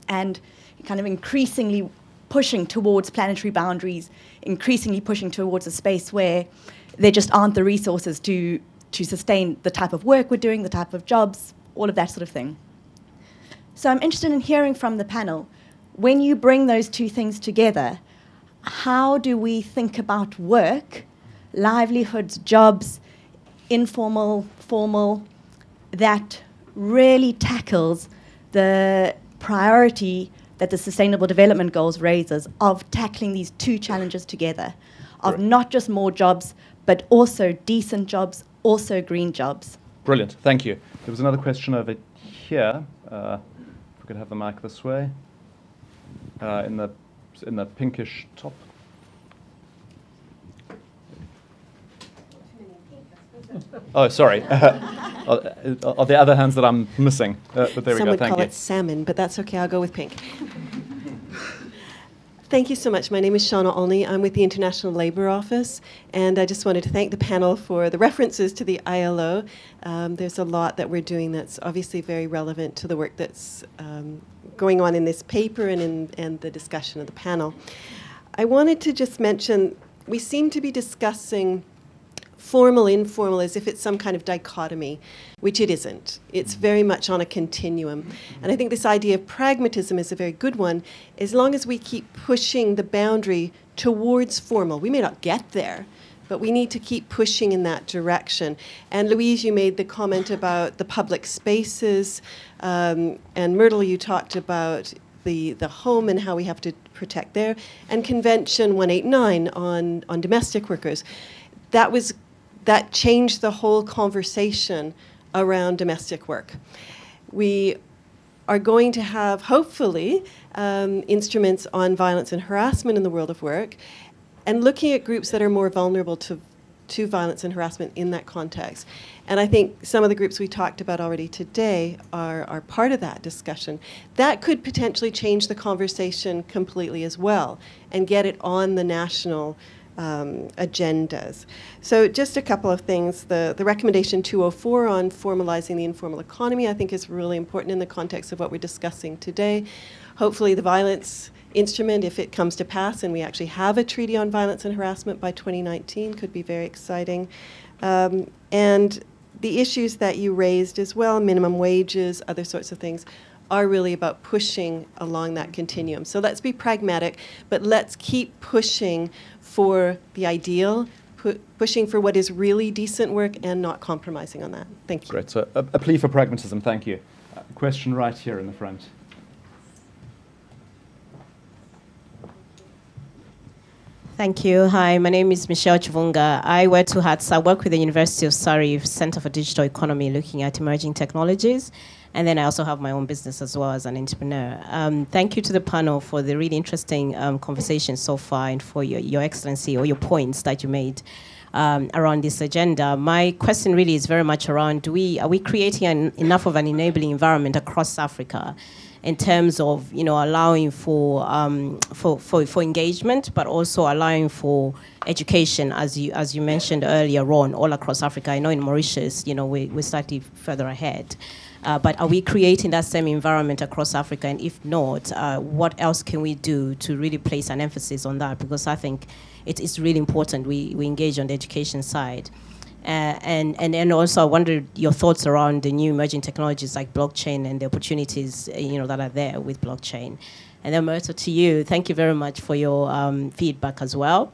and kind of increasingly pushing towards planetary boundaries, increasingly pushing towards a space where there just aren't the resources to to sustain the type of work we're doing, the type of jobs, all of that sort of thing. So I'm interested in hearing from the panel when you bring those two things together, how do we think about work, livelihoods, jobs, informal, formal, that really tackles the priority that the Sustainable Development Goals raises of tackling these two challenges together, of not just more jobs, but also decent jobs, also green jobs. Brilliant, thank you. There was another question over here. Uh, if we could have the mic this way, uh, in the in the pinkish top. Oh, sorry. are, are the other hands that I'm missing? Uh, but there Some we go. Some would Thank call you. it salmon, but that's okay. I'll go with pink. Thank you so much. My name is Shauna Olney. I'm with the International Labour Office, and I just wanted to thank the panel for the references to the ILO. Um, there's a lot that we're doing that's obviously very relevant to the work that's um, going on in this paper and in and the discussion of the panel. I wanted to just mention we seem to be discussing formal, informal, as if it's some kind of dichotomy, which it isn't. It's very much on a continuum. And I think this idea of pragmatism is a very good one, as long as we keep pushing the boundary towards formal. We may not get there, but we need to keep pushing in that direction. And Louise, you made the comment about the public spaces, um, and Myrtle, you talked about the, the home and how we have to protect there, and Convention 189 on, on domestic workers. That was that changed the whole conversation around domestic work. We are going to have, hopefully, um, instruments on violence and harassment in the world of work, and looking at groups that are more vulnerable to, to violence and harassment in that context. And I think some of the groups we talked about already today are, are part of that discussion. That could potentially change the conversation completely as well and get it on the national um, agendas. So, just a couple of things. The, the recommendation 204 on formalizing the informal economy, I think, is really important in the context of what we're discussing today. Hopefully, the violence instrument, if it comes to pass and we actually have a treaty on violence and harassment by 2019, could be very exciting. Um, and the issues that you raised as well, minimum wages, other sorts of things, are really about pushing along that continuum. So let's be pragmatic, but let's keep pushing for the ideal, pu- pushing for what is really decent work and not compromising on that. Thank you. Great. So a, a plea for pragmatism. Thank you. Uh, question right here in the front. Thank you. Hi, my name is Michelle Chivunga. I wear two hats. I work with the University of Surrey Center for Digital Economy looking at emerging technologies. And then I also have my own business as well as an entrepreneur. Um, thank you to the panel for the really interesting um, conversation so far and for your, your excellency or your points that you made um, around this agenda. My question really is very much around do we, are we creating an, enough of an enabling environment across Africa? in terms of you know allowing for, um, for, for for engagement, but also allowing for education, as you as you mentioned earlier on, all across Africa. I know in Mauritius, you know, we we're slightly further ahead. Uh, but are we creating that same environment across Africa? And if not, uh, what else can we do to really place an emphasis on that? Because I think it is really important we, we engage on the education side. Uh, and, and and also, I wondered your thoughts around the new emerging technologies like blockchain and the opportunities uh, you know that are there with blockchain. And then, Myrtle, to you, thank you very much for your um, feedback as well.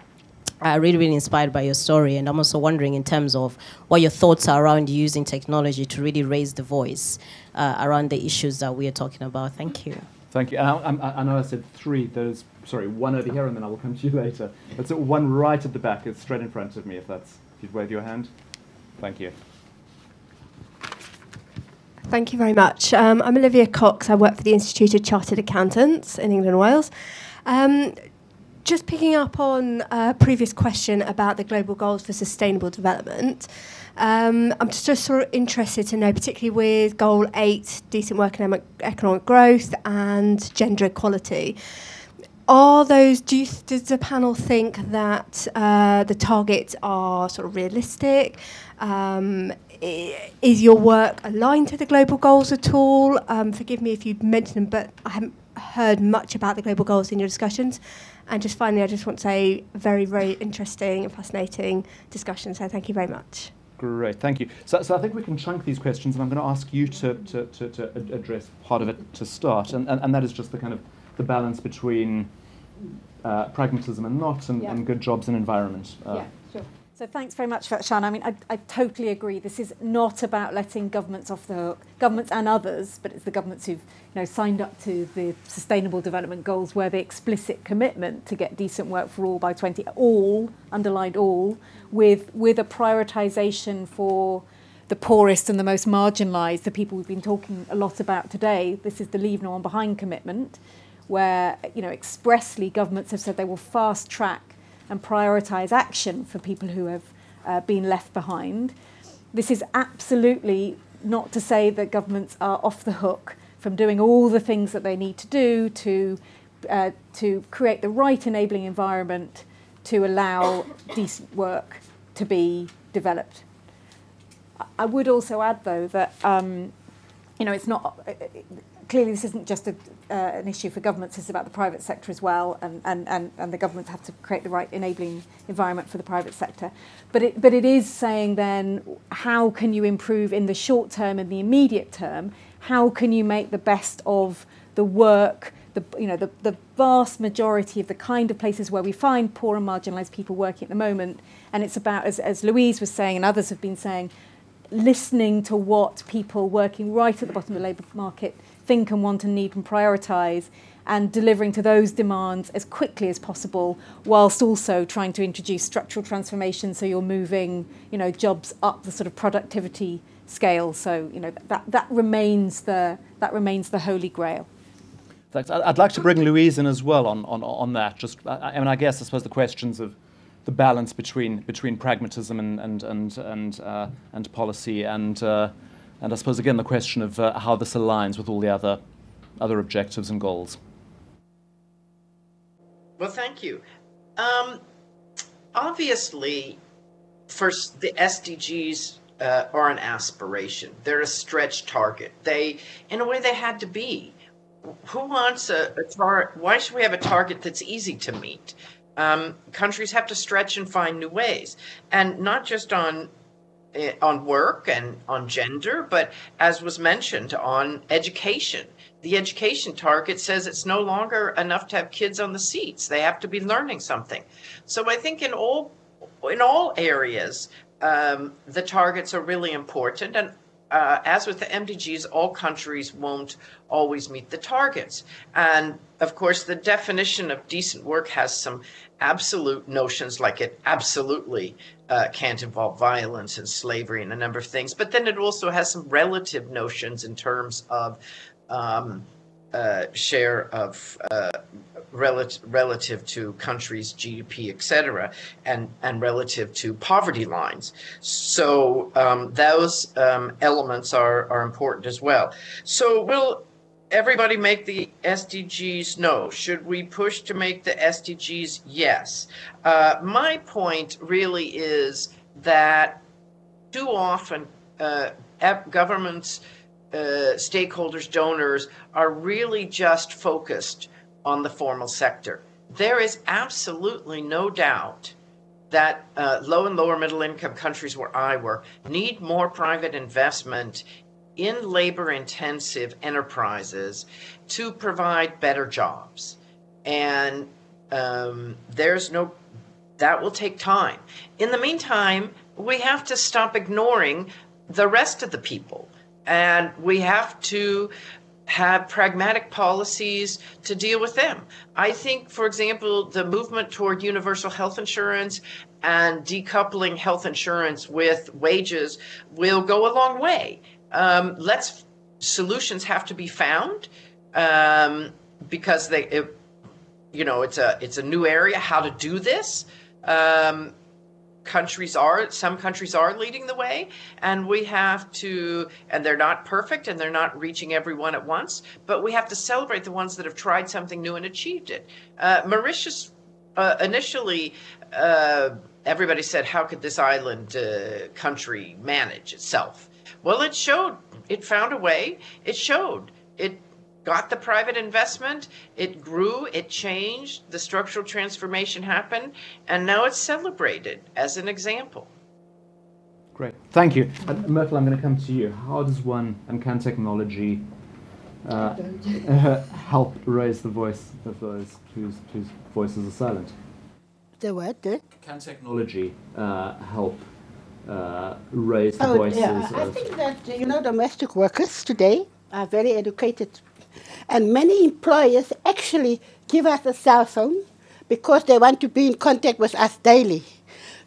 Uh, really, really inspired by your story, and I'm also wondering in terms of what your thoughts are around using technology to really raise the voice uh, around the issues that we are talking about. Thank you. Thank you. I, I, I know I said three. There's sorry, one over here, and then I will come to you later. That's one right at the back. It's straight in front of me. If that's if you'd wave your hand. Thank you. Thank you very much. Um, I'm Olivia Cox. I work for the Institute of Chartered Accountants in England and Wales. Um, just picking up on a previous question about the global goals for sustainable development, um, I'm just, sort of interested to know, particularly with Goal 8, decent work and economic growth, and gender equality. Are those, do you, does the panel think that uh, the targets are sort of realistic? Um, is your work aligned to the global goals at all? Um, forgive me if you mentioned them, but I haven't heard much about the global goals in your discussions. And just finally, I just want to say very, very interesting and fascinating discussion. So thank you very much. Great, thank you. So, so I think we can chunk these questions, and I'm going to ask you to, to, to, to address part of it to start, and, and, and that is just the kind of the balance between uh, pragmatism and not, and, Yeah. and good jobs and environment. Uh, Yeah, sure. So thanks very much for that, Shan. I mean, I, I totally agree. This is not about letting governments off the hook, governments and others, but it's the governments who've you know signed up to the Sustainable Development Goals, where the explicit commitment to get decent work for all by 20, all underlined all, with with a prioritisation for the poorest and the most marginalised, the people we've been talking a lot about today. This is the leave no one behind commitment, where you know expressly governments have said they will fast track and prioritise action for people who have uh, been left behind. This is absolutely not to say that governments are off the hook from doing all the things that they need to do to uh, to create the right enabling environment to allow decent work to be developed. I- would also add, though, that um, you know it's not uh, clearly this isn't just a, uh, an issue for governments; it's about the private sector as well, and, and, and, and the governments have to create the right enabling environment for the private sector. But it but it is saying then how can you improve in the short term and the immediate term? How can you make the best of the work? The, you know the, the vast majority of the kind of places where we find poor and marginalised people working at the moment, and it's about as, as Louise was saying and others have been saying, listening to what people working right at the bottom of the labour market think and want and need and prioritise and delivering to those demands as quickly as possible whilst also trying to introduce structural transformation so you're moving you know jobs up the sort of productivity scale so you know that that remains the that remains the holy grail Thanks. I- I'd like to bring Louise in as well on, on, on that. Just, I, I mean, I guess I suppose the questions of the balance between between pragmatism and and and and, uh, and policy, and uh, and I suppose again the question of uh, how this aligns with all the other other objectives and goals. Well, thank you. Um, obviously, first, the SDGs uh, are an aspiration. They're a stretch target. They, in a way, they had to be. Who wants a, a target? Why should we have a target that's easy to meet? Um, countries have to stretch and find new ways, and not just on eh, on work and on gender, but as was mentioned, on education. The education target says it's no longer enough to have kids on the seats; they have to be learning something. So I think in all in all areas, um, the targets are really important. And uh, as with the MDGs, all countries won't always meet the targets. And of course, the definition of decent work has some absolute notions, like it absolutely uh, can't involve violence and slavery and a number of things. But then it also has some relative notions in terms of um, uh, share of uh, relative relative to countries' GDP, et cetera, and and relative to poverty lines. So um, those um, elements are are important as well. So will everybody make the SDGs? No. Should we push to make the SDGs? Yes. Uh, my point really is that too often uh, governments, uh, stakeholders, donors are really just focused on the formal sector. There is absolutely no doubt that uh, low and lower middle income countries where I work need more private investment in labor intensive enterprises to provide better jobs. And um, there's no, that will take time. In the meantime, we have to stop ignoring the rest of the people. And we have to have pragmatic policies to deal with them. I think, for example, the movement toward universal health insurance and decoupling health insurance with wages will go a long way. Um, let's solutions have to be found um, because they, it, you know, it's a it's a new area how to do this. Um, countries are some countries are leading the way and we have to and they're not perfect and they're not reaching everyone at once but we have to celebrate the ones that have tried something new and achieved it. Uh, mauritius uh, initially uh, everybody said how could this island uh, country manage itself? Well it showed it found a way. It showed. It got the private investment, it grew, it changed, the structural transformation happened, and now it's celebrated as an example. Great, thank you. And Myrtle, I'm going to come to you. How does one and can technology uh, help raise the voice of those whose, whose voices are silent? The what? The? Can technology uh, help uh, raise the Oh, voices yeah. I of think that, you know, domestic workers today are very educated. And many employers actually give us a cell phone because they want to be in contact with us daily.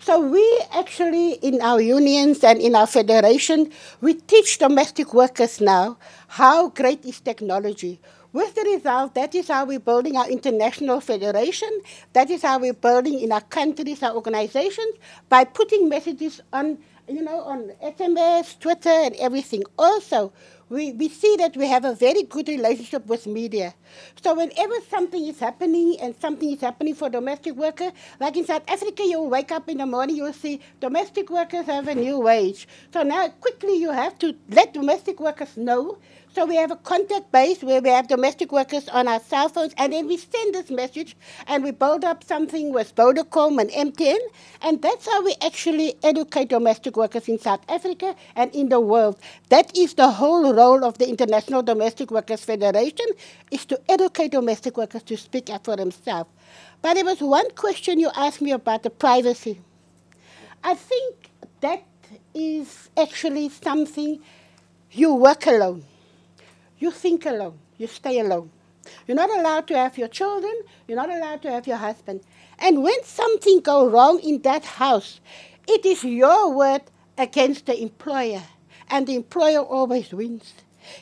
So we actually, in our unions and in our federation, we teach domestic workers now how great is technology. With the result, that is how we're building our international federation. That is how we're building in our countries, our organizations, by putting messages on, you know, on SMS, Twitter, and everything. Also, we, we see that we have a very good relationship with media. So whenever something is happening and something is happening for domestic worker, like in South Africa, you'll wake up in the morning, you'll see domestic workers have a new wage. So now quickly you have to let domestic workers know. So we have a contact base where we have domestic workers on our cell phones, and then we send this message, and we build up something with Vodacom and MTN, and that's how we actually educate domestic workers in South Africa and in the world. That is the whole role of the International Domestic Workers Federation, is to educate domestic workers to speak up for themselves. But there was one question you asked me about the privacy. I think that is actually something you work alone. You think alone. You stay alone. You're not allowed to have your children. You're not allowed to have your husband. And when something goes wrong in that house, it is your word against the employer. And the employer always wins.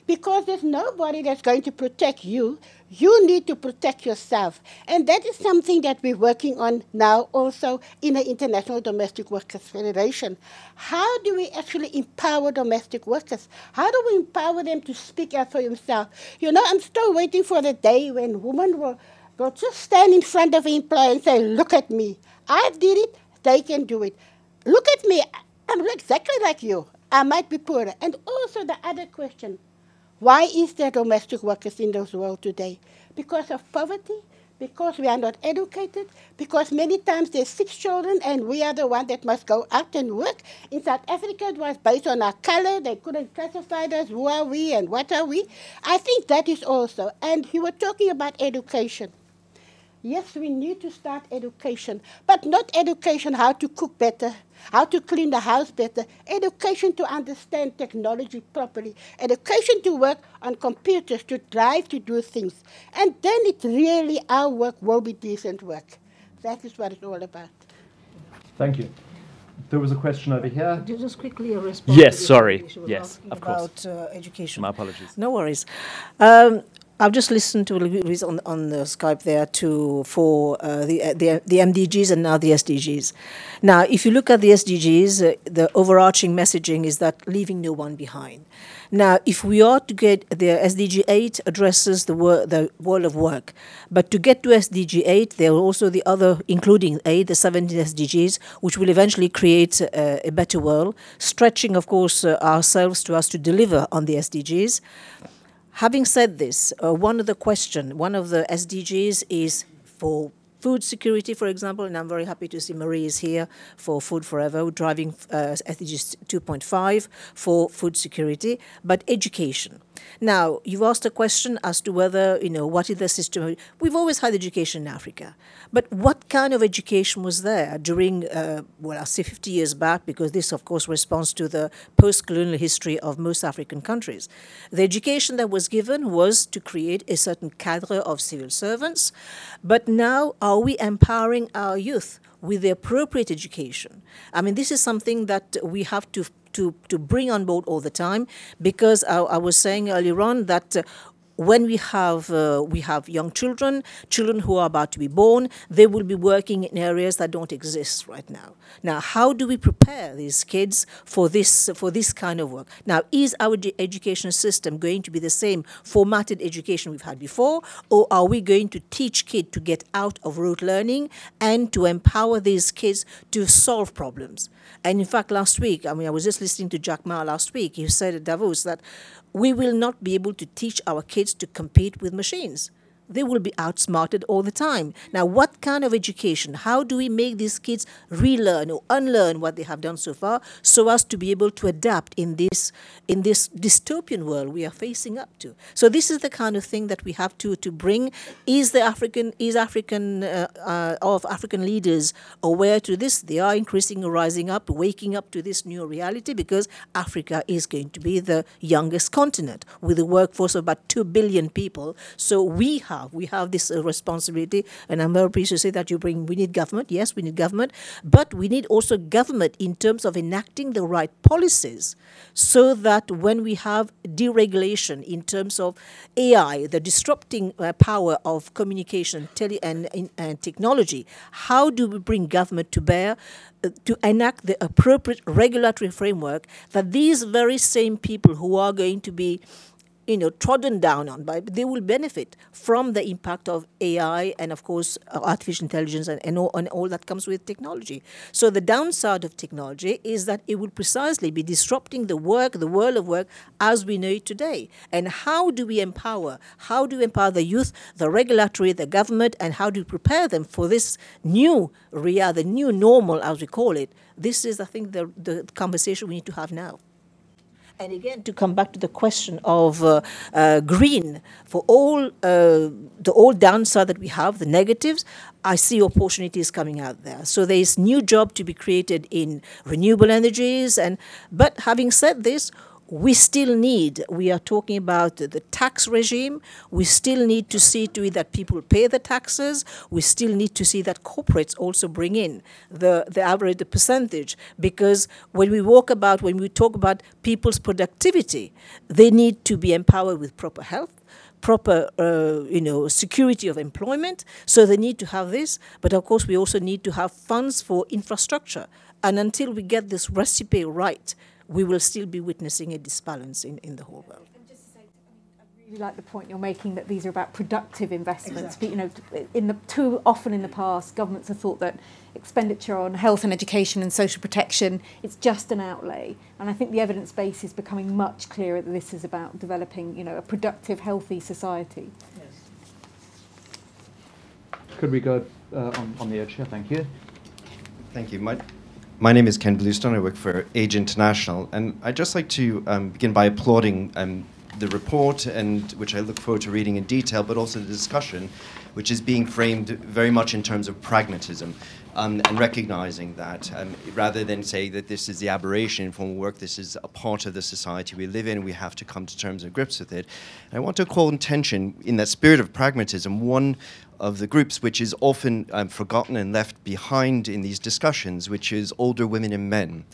Because there's nobody that's going to protect you. You need to protect yourself. And that is something that we're working on now also in the International Domestic Workers Federation. How do we actually empower domestic workers? How do we empower them to speak out for themselves? You know, I'm still waiting for the day when women will, will just stand in front of an employer and say, Look at me. I did it, they can do it. Look at me. I'm exactly like you. I might be poorer. And also the other question why is there domestic workers in this world today? Because of poverty, because we are not educated, because many times there's six children and we are the one that must go out and work. In South Africa, it was based on our color. They couldn't classify us, who are we and what are we. I think that is also. And you were talking about education. Yes, we need to start education, but not education how to cook better, how to clean the house better, education to understand technology properly, education to work on computers, to drive, to do things. And then it really, our work will be decent work. That is what it's all about. Thank you. There was a question over here. Just quickly a response. Yes, to sorry. issue she was Yes, asking of course. About uh, education. My apologies. No worries. Um, I've just listened to on, on the Skype there to for uh, the, uh, the the MDGs and now the SDGs. Now, if you look at the SDGs, uh, the overarching messaging is that leaving no one behind. Now, if we are to get the SDG 8 addresses the wor- the world of work, but to get to SDG 8, there are also the other, including 8, the 17 SDGs, which will eventually create uh, a better world, stretching, of course, uh, ourselves to us to deliver on the SDGs. Having said this, uh, one of the question, one of the SDGs is for food security, for example, and I'm very happy to see Marie is here for Food Forever, driving uh, SDG 2.5 for food security, but education. Now, you've asked a question as to whether, you know, what is the system? We've always had education in Africa, but what kind of education was there during, uh, well, I'll say 50 years back, because this, of course, responds to the post colonial history of most African countries. The education that was given was to create a certain cadre of civil servants, but now are we empowering our youth? with the appropriate education. I mean, this is something that we have to to to bring on board all the time because I, I was saying earlier on that. Uh, When we have uh, we have young children, children who are about to be born, they will be working in areas that don't exist right now. Now, how do we prepare these kids for this for this kind of work? Now, is our education system going to be the same formatted education we've had before, or are we going to teach kids to get out of rote learning and to empower these kids to solve problems? And in fact, last week, I mean, I was just listening to Jack Ma last week. He said at Davos that we will not be able to teach our kids to compete with machines. They will be outsmarted all the time. Now, what kind of education? How do we make these kids relearn or unlearn what they have done so far so as to be able to adapt in this in this dystopian world we are facing up to? So this is the kind of thing that we have to to bring. Is the African is African uh, uh, of African leaders aware to this? They are increasingly rising up, waking up to this new reality because Africa is going to be the youngest continent with a workforce of about two billion people. So we have we have this uh, responsibility, and I'm very pleased to say that you bring. We need government. Yes, we need government, but we need also government in terms of enacting the right policies, so that when we have deregulation in terms of AI, the disrupting uh, power of communication, tele and, and technology, how do we bring government to bear? Uh, to enact the appropriate regulatory framework that these very same people who are going to be you know, trodden down on by, they will benefit from the impact of AI and, of course, uh, artificial intelligence and, and, all, and all that comes with technology. So the downside of technology is that it will precisely be disrupting the work, the world of work as we know it today. And how do we empower? How do we empower the youth, the regulatory, the government, and how do we prepare them for this new reality, the new normal, as we call it? This is, I think, the, the conversation we need to have now. And again, to come back to the question of uh, uh, green, for all uh, the old downside that we have, the negatives, I see opportunities coming out there. So there is new job to be created in renewable energies. And but having said this, we still need, we are talking about the tax regime. We still need to see to it that people pay the taxes. We still need to see that corporates also bring in the, the average percentage. Because when we walk about, when we talk about people's productivity, they need to be empowered with proper health proper, uh, you know, security of employment. So they need to have this. But of course, we also need to have funds for infrastructure. And until we get this recipe right, we will still be witnessing a disbalance in, in the whole world. I really like the point you're making that these are about productive investments. Exactly. But, you know, in the too often in the past, governments have thought that expenditure on health and education and social protection it's just an outlay. And I think the evidence base is becoming much clearer that this is about developing, you know, a productive, healthy society. Yes. Could we go uh, on, on the edge here? Thank you. Thank you. My, my name is Ken Bluestone. I work for Age International, and I'd just like to um, begin by applauding um, the report, and which I look forward to reading in detail, but also the discussion, which is being framed very much in terms of pragmatism. Um, and recognizing that um, rather than say that this is the aberration in formal work, this is a part of the society we live in, we have to come to terms and grips with it. And I want to call attention, in that spirit of pragmatism, one of the groups which is often um, forgotten and left behind in these discussions, which is older women and men.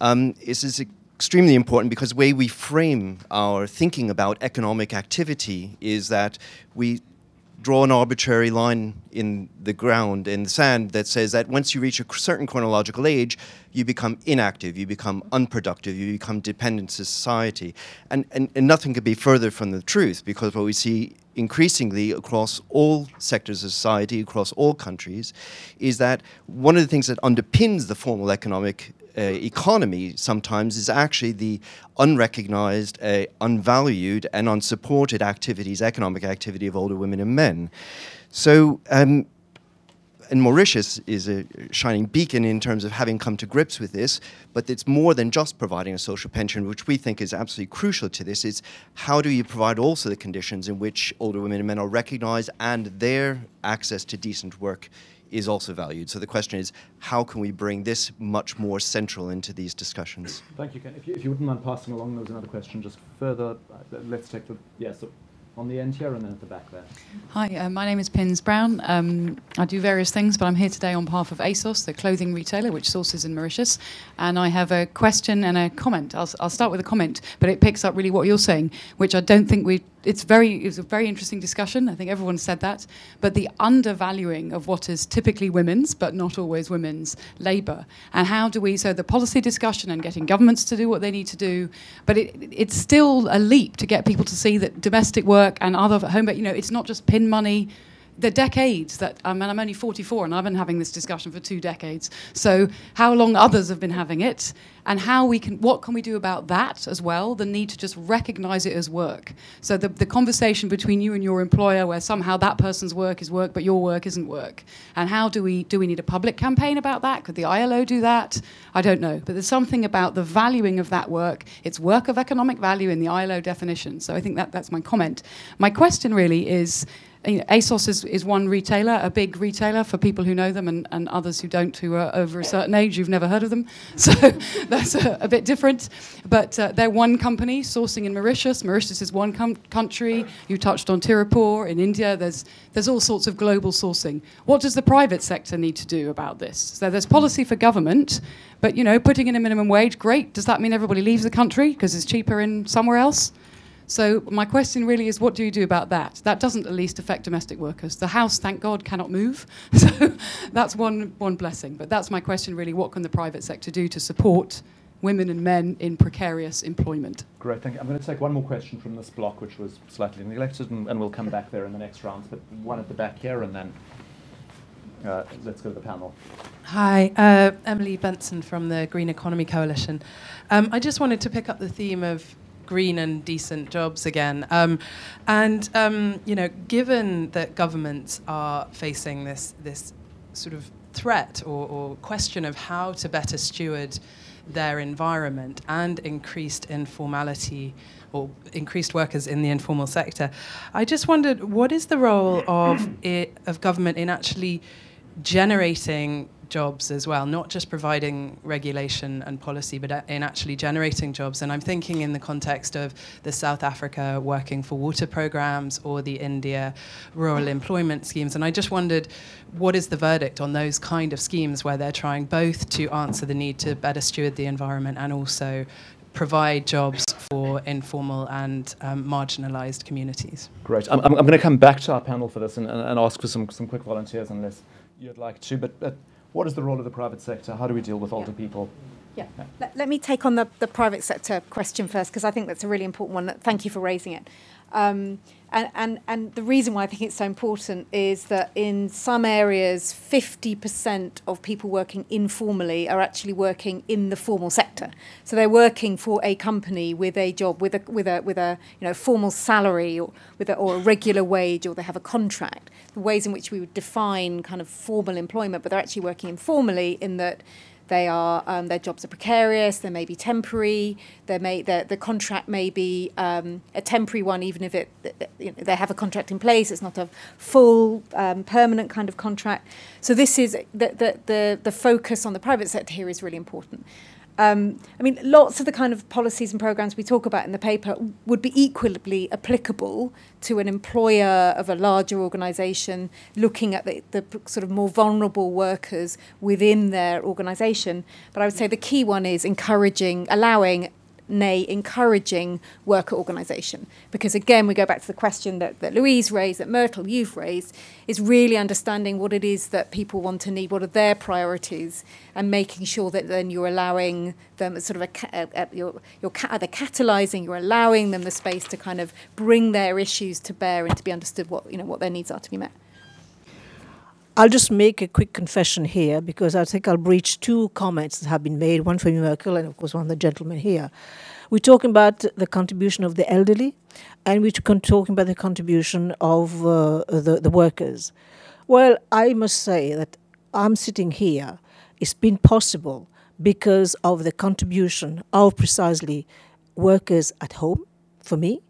Um, this is extremely important because the way we frame our thinking about economic activity is that we draw an arbitrary line in the ground, in the sand, that says that once you reach a certain chronological age, you become inactive, you become unproductive, you become dependent to society. And, and, and nothing could be further from the truth because what we see increasingly across all sectors of society, across all countries, is that one of the things that underpins the formal economic uh, economy sometimes is actually the unrecognized, uh, unvalued, and unsupported activities, economic activity of older women and men. So, um, and Mauritius is a shining beacon in terms of having come to grips with this, but it's more than just providing a social pension, which we think is absolutely crucial to this. Is how do you provide also the conditions in which older women and men are recognized and their access to decent work is also valued. So the question is, how can we bring this much more central into these discussions? Thank you, Ken. If you, if you wouldn't mind passing along, there was another question just further. Uh, let's take the, yes, yeah, so on the end here and then at the back there. Hi, uh, my name is Pins Brown. Um, I do various things, but I'm here today on behalf of ASOS, the clothing retailer which sources in Mauritius. And I have a question and a comment. I'll, I'll start with a comment, but it picks up really what you're saying, which I don't think we it's very it's a very interesting discussion. I think everyone said that, but the undervaluing of what is typically women's but not always women's labour, and how do we so the policy discussion and getting governments to do what they need to do, but it, it's still a leap to get people to see that domestic work and other home, you know, it's not just pin money the decades that I mean, I'm only 44 and I've been having this discussion for two decades. So how long others have been having it, and how we can, what can we do about that as well? The need to just recognise it as work. So the, the conversation between you and your employer, where somehow that person's work is work, but your work isn't work, and how do we do we need a public campaign about that? Could the ILO do that? I don't know, but there's something about the valuing of that work. It's work of economic value in the ILO definition. So I think that that's my comment. My question really is ASOS is, is one retailer, a big retailer for people who know them and, and others who don't, who are over a certain age, you've never heard of them. So that's a, a bit different. But uh, they're one company sourcing in Mauritius. Mauritius is one com- country. You touched on Tirupur in India. There's, there's all sorts of global sourcing. What does the private sector need to do about this? So there's policy for government, but you know, putting in a minimum wage, great. Does that mean everybody leaves the country because it's cheaper in somewhere else? So my question really is, what do you do about that? That doesn't at least affect domestic workers. The house, thank God, cannot move. So that's one, one blessing. But that's my question really, what can the private sector do to support women and men in precarious employment? Great, thank you. I'm going to take one more question from this block, which was slightly neglected, and, and we'll come back there in the next rounds. But one at the back here, and then uh, let's go to the panel. Hi, uh, Emily Benson from the Green Economy Coalition. Um, I just wanted to pick up the theme of green and decent jobs again. Um, and um, you know, given that governments are facing this this sort of threat or, or question of how to better steward their environment and increased informality or increased workers in the informal sector, I just wondered what is the role of it, of government in actually generating jobs as well, not just providing regulation and policy, but in actually generating jobs. And I'm thinking in the context of the South Africa working for water programs or the India rural employment schemes. And I just wondered what is the verdict on those kind of schemes where they're trying both to answer the need to better steward the environment and also provide jobs for informal and um, marginalized communities. Great. I'm, I'm, going to come back to our panel for this and, and, and ask for some, some quick volunteers unless you'd like to. But, but what is the role of the private sector? How do we deal with older yeah. people? Yeah. yeah. Let, let, me take on the, the private sector question first, because I think that's a really important one. Thank you for raising it. Um, and, and, and the reason why I think it's so important is that in some areas, 50% of people working informally are actually working in the formal sector. So they're working for a company with a job, with a, with a, with a you know, formal salary or, with a, or a regular wage, or they have a contract. The ways in which we would define kind of formal employment, but they're actually working informally in that they are um, their jobs are precarious. They may be temporary. They may the the contract may be um, a temporary one, even if it you know, they have a contract in place. It's not a full um, permanent kind of contract. So this is the, the the the focus on the private sector here is really important. Um, I mean, lots of the kind of policies and programs we talk about in the paper would be equally applicable to an employer of a larger organisation looking at the, the sort of more vulnerable workers within their organisation. But I would say the key one is encouraging, allowing nay, encouraging worker organisation. Because again, we go back to the question that, that Louise raised, that Myrtle, you've raised, is really understanding what it is that people want to need, what are their priorities, and making sure that then you're allowing them sort of a, a, a you're, you're either catalysing, you're allowing them the space to kind of bring their issues to bear and to be understood what, you know, what their needs are to be met. I'll just make a quick confession here because I think I'll breach two comments that have been made, one from Myrtle and, of course, one of the gentlemen here. We're talking about the contribution of the elderly and we're talking about the contribution of uh, the, the workers. Well, I must say that I'm sitting here. It's been possible because of the contribution of precisely workers at home for me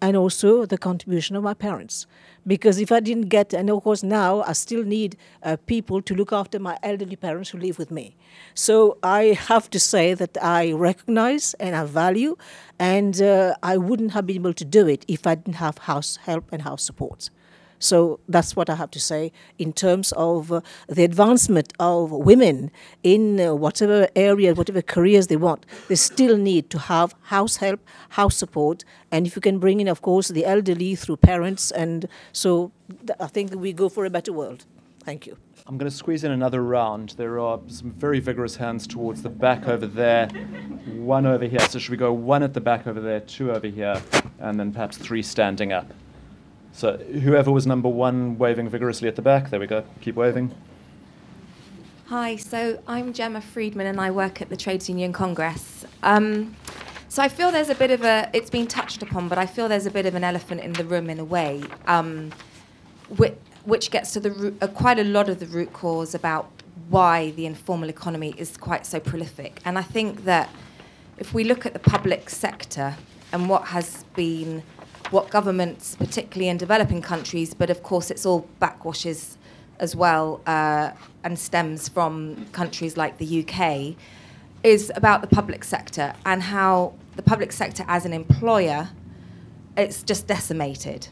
and also the contribution of my parents. Because if I didn't get, and of course now I still need uh, people to look after my elderly parents who live with me. So I have to say that I recognize and I value, and uh, I wouldn't have been able to do it if I didn't have house help and house support. So that's what I have to say in terms of uh, the advancement of women in uh, whatever area, whatever careers they want. They still need to have house help, house support, and if you can bring in, of course, the elderly through parents, and so th- I think we go for a better world. Thank you. I'm going to squeeze in another round. There are some very vigorous hands towards the back over there, one over here. So should we go one at the back over there, two over here, and then perhaps three standing up? So whoever was number one, waving vigorously at the back. There we go. Keep waving. Hi, so I'm Gemma Friedman and I work at the Trades Union Congress. Um, so I feel there's a bit of a, it's been touched upon, but I feel there's a bit of an elephant in the room in a way, um, which, which gets to the root, uh, quite a lot of the root cause about why the informal economy is quite so prolific. And I think that if we look at the public sector and what has been, what governments, particularly in developing countries, but of course it's all backwashes as well uh, and stems from countries like the UK, is about the public sector and how the public sector as an employer, it's just decimated.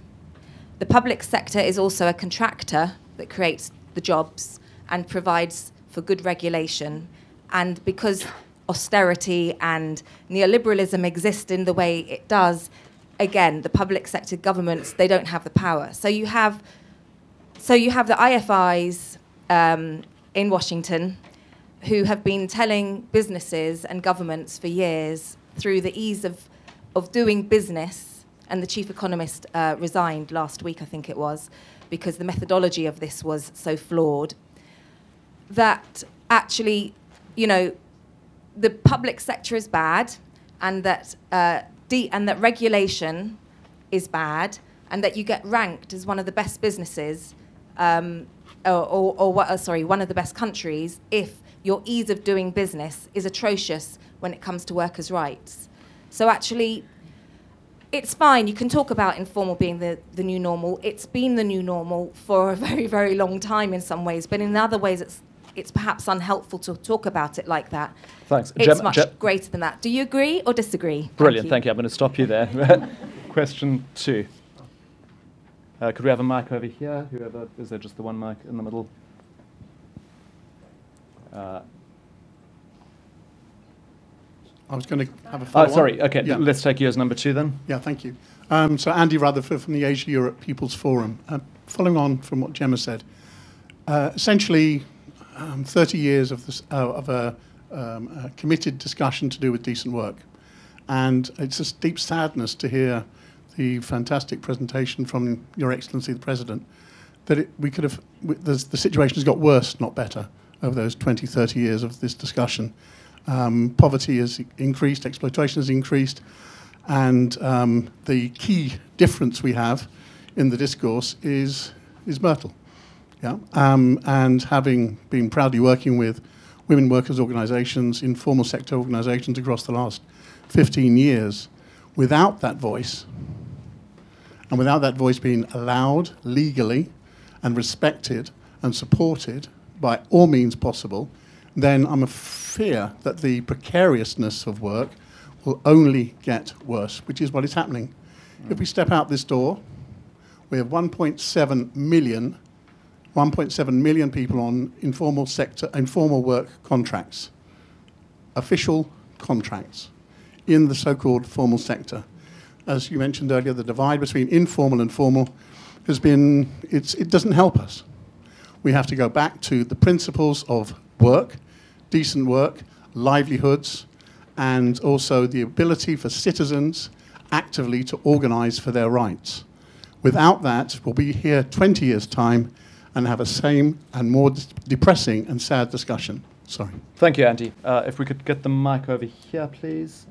The public sector is also a contractor that creates the jobs and provides for good regulation. And because austerity and neoliberalism exist in the way it does, again, the public sector governments, they don't have the power. So you have so you have the IFIs um, in Washington who have been telling businesses and governments for years through the ease of, of doing business, and the chief economist uh, resigned last week, I think it was, because the methodology of this was so flawed, that actually, you know, the public sector is bad, and that, uh, de- and that regulation is bad, and that you get ranked as one of the best businesses um, or, or, or what, uh, sorry, one of the best countries if your ease of doing business is atrocious when it comes to workers' rights. So actually, it's fine. You can talk about informal being the, the new normal. It's been the new normal for a very, very long time in some ways, but in other ways, it's it's perhaps unhelpful to talk about it like that. Thanks. It's Gem- much Gem- greater than that. Do you agree or disagree? Brilliant. Thank you. I'm going to stop you there. Question two. Uh, could we have a mic over here? Whoever is there just the one mic in the middle? Uh, I was going to have a oh, sorry. Okay, Yeah. let's take you as number two then. Yeah, thank you. Um, so Andy Rutherford from the Asia Europe People's Forum. Uh, following on from what Gemma said, uh, essentially, um, 30 years of, this, uh, of a, um, a committed discussion to do with decent work, and it's a deep sadness to hear the fantastic presentation from Your Excellency the President that it, we could have the, the situation has got worse, not better, over those 20, 30 years of this discussion. Um, poverty has increased, exploitation has increased, and um, the key difference we have in the discourse is is Myrtle. Yeah, um, and having been proudly working with women workers' organisations, informal sector organisations across the last 15 years, without that voice, and without that voice being allowed legally and respected and supported by all means possible, then I'm a fear that the precariousness of work will only get worse, which is what is happening. If we step out this door, we have 1.7 million, 1.7 million people on informal sector, informal work contracts, official contracts in the so-called formal sector. As you mentioned earlier, the divide between informal and formal has been, it doesn't help us. We have to go back to the principles of work, decent work, livelihoods, and also the ability for citizens actively to organize for their rights. Without that, we'll be here 20 years' time and have a same and more d- depressing and sad discussion. Sorry. Thank you, Andy. Uh, if we could get the mic over here, please.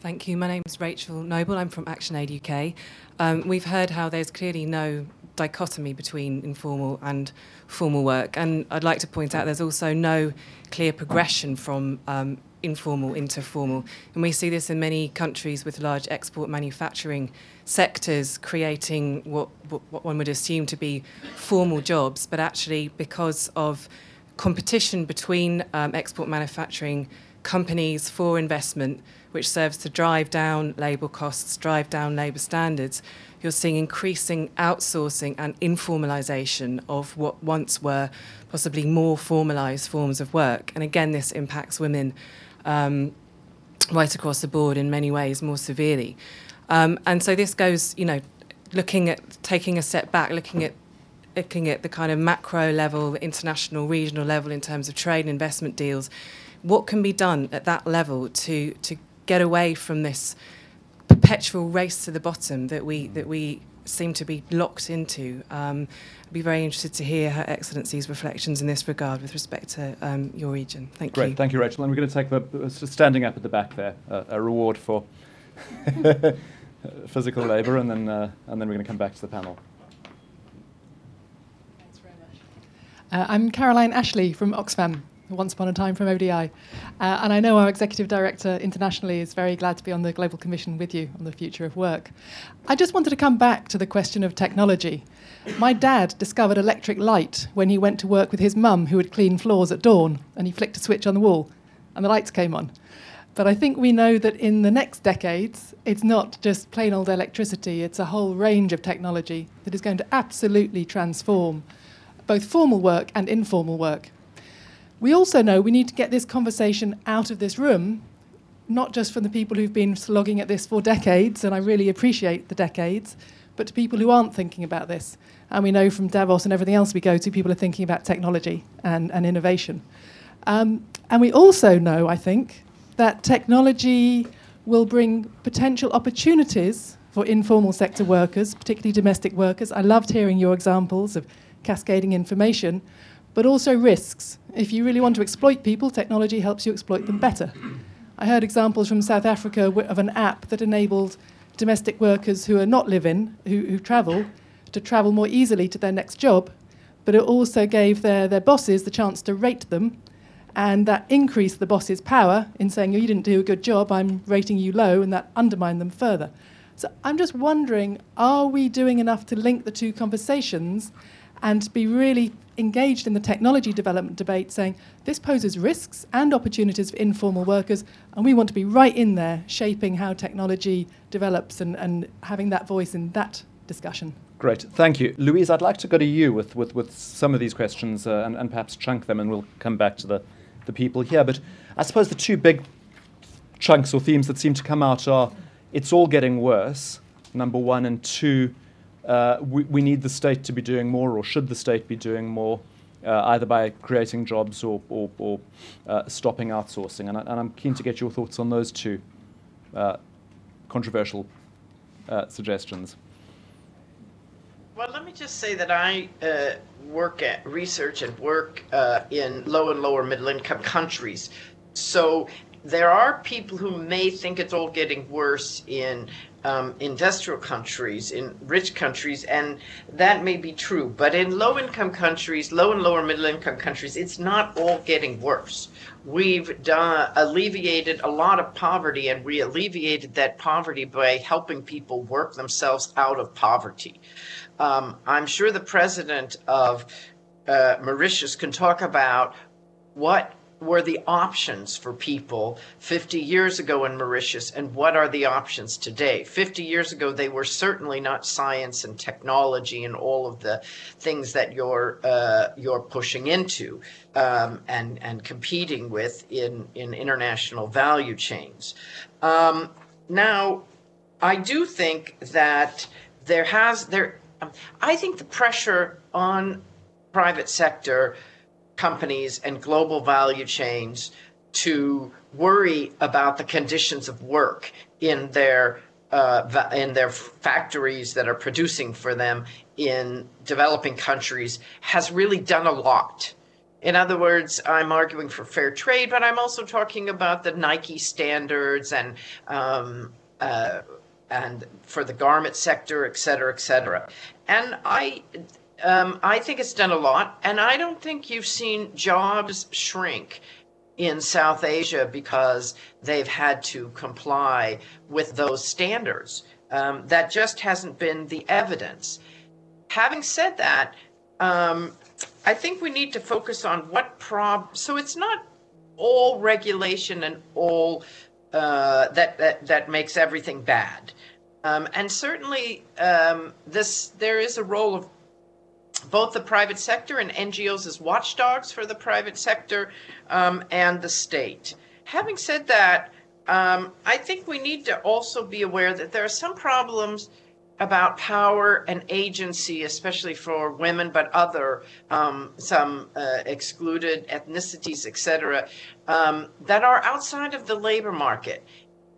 Thank you. My name is Rachel Noble. I'm from ActionAid UK. Um, we've heard how there's clearly no dichotomy between informal and formal work, and I'd like to point out there's also no clear progression from um, informal into formal. And we see this in many countries with large export manufacturing sectors creating what, what, one would assume to be formal jobs, but actually because of competition between um, export manufacturing companies for investment, which serves to drive down labour costs, drive down labour standards, you're seeing increasing outsourcing and informalisation of what once were possibly more formalised forms of work. And again, this impacts women um, right across the board in many ways more severely. Um, and so this goes, you know, looking at taking a step back, looking at looking at the kind of macro level, international, regional level in terms of trade and investment deals, what can be done at that level to to get away from this perpetual race to the bottom that we that we seem to be locked into. Um, I'd be very interested to hear Her Excellency's reflections in this regard with respect to um, your region. Thank Great, you. thank you, Rachel. And we're going to take the uh, standing up at the back there, uh, a reward for physical labour, and then uh, and then we're going to come back to the panel. Thanks very much. Uh, I'm Caroline Ashley from Oxfam, once upon a time from ODI. Uh, and I know our Executive Director internationally is very glad to be on the Global Commission with you on the future of work. I just wanted to come back to the question of technology. My dad discovered electric light when he went to work with his mum, who would clean floors at dawn, and he flicked a switch on the wall, and the lights came on. But I think we know that in the next decades, it's not just plain old electricity, it's a whole range of technology that is going to absolutely transform both formal work and informal work. We also know we need to get this conversation out of this room, not just from the people who've been slogging at this for decades, and I really appreciate the decades, but to people who aren't thinking about this. And we know from Davos and everything else we go to, people are thinking about technology and, and innovation. Um, and we also know, I think, that technology will bring potential opportunities for informal sector workers, particularly domestic workers. I loved hearing your examples of cascading information, but also risks. If you really want to exploit people, technology helps you exploit them better. I heard examples from South Africa of an app that enabled domestic workers who are not live in, who, who travel, to travel more easily to their next job, but it also gave their, their bosses the chance to rate them, and that increased the boss's power in saying, oh, You didn't do a good job, I'm rating you low, and that undermined them further. So I'm just wondering are we doing enough to link the two conversations and be really engaged in the technology development debate, saying this poses risks and opportunities for informal workers, and we want to be right in there shaping how technology develops and, and having that voice in that discussion. Great, thank you. Louise, I'd like to go to you with, with, with some of these questions uh, and, and perhaps chunk them, and we'll come back to the, the people here. But I suppose the two big chunks or themes that seem to come out are it's all getting worse, number one, and two, uh, we, we, need the state to be doing more, or should the state be doing more, uh, either by creating jobs or, or, or uh, stopping outsourcing? And, I, am keen to get your thoughts on those two uh, controversial uh, suggestions. Well, let me just say that I work at research and work in low and lower middle income countries. So there are people who may think it's all getting worse in um, industrial countries, in rich countries, and that may be true. But in low income countries, low and lower middle income countries, it's not all getting worse. We've done, alleviated a lot of poverty, and we alleviated that poverty by helping people work themselves out of poverty. Um, I'm sure the president of uh, Mauritius can talk about what were the options for people 50 years ago in Mauritius and what are the options today? 50 years ago, they were certainly not science and technology and all of the things that you're uh, you're pushing into um, and and competing with in in international value chains. Um, now, I do think that there has there. I think the pressure on private sector companies and global value chains to worry about the conditions of work in their uh, in their factories that are producing for them in developing countries has really done a lot. In other words, I'm arguing for fair trade, but I'm also talking about the Nike standards and um, uh, and for the garment sector, et cetera, et cetera. And I um, I think it's done a lot, and I don't think you've seen jobs shrink in South Asia because they've had to comply with those standards. Um, that just hasn't been the evidence. Having said that, um, I think we need to focus on what prob. So it's not all regulation and all uh, that, that that makes everything bad. Um, and certainly, um, this there is a role of both the private sector and NGOs as watchdogs for the private sector um, and the state. Having said that, um, I think we need to also be aware that there are some problems about power and agency, especially for women, but other um, some uh, excluded ethnicities, etc., um, that are outside of the labor market,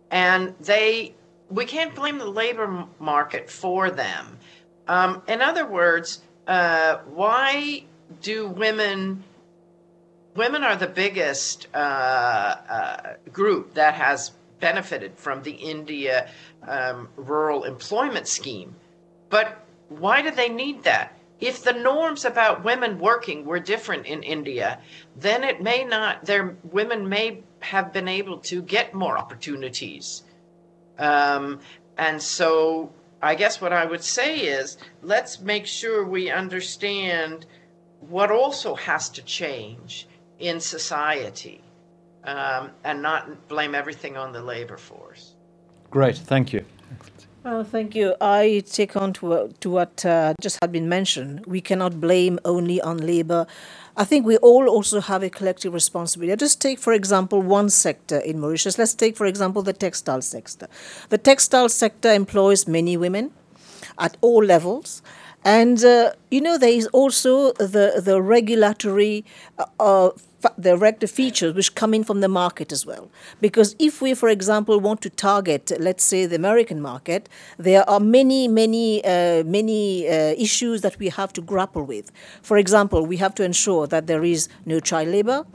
and they we can't blame the labor market for them. Um, in other words, uh, why do women? Women are the biggest uh, uh, group that has benefited from the India um, rural employment scheme. But why do they need that? If the norms about women working were different in India, then it may not, their women may have been able to get more opportunities. Um, and so I guess what I would say is let's make sure we understand what also has to change in society um, and not blame everything on the labor force. Great, thank you. Well, thank you. I take on to, uh, to what uh, just had been mentioned. We cannot blame only on labor. I think we all also have a collective responsibility. Just take, for example, one sector in Mauritius. Let's take, for example, the textile sector. The textile sector employs many women at all levels. And, uh, you know, there is also the, the regulatory uh, uh the regular features which come in from the market as well. Because if we, for example, want to target, let's say, the American market, there are many, many, uh, many uh, issues that we have to grapple with. For example, we have to ensure that there is no child labor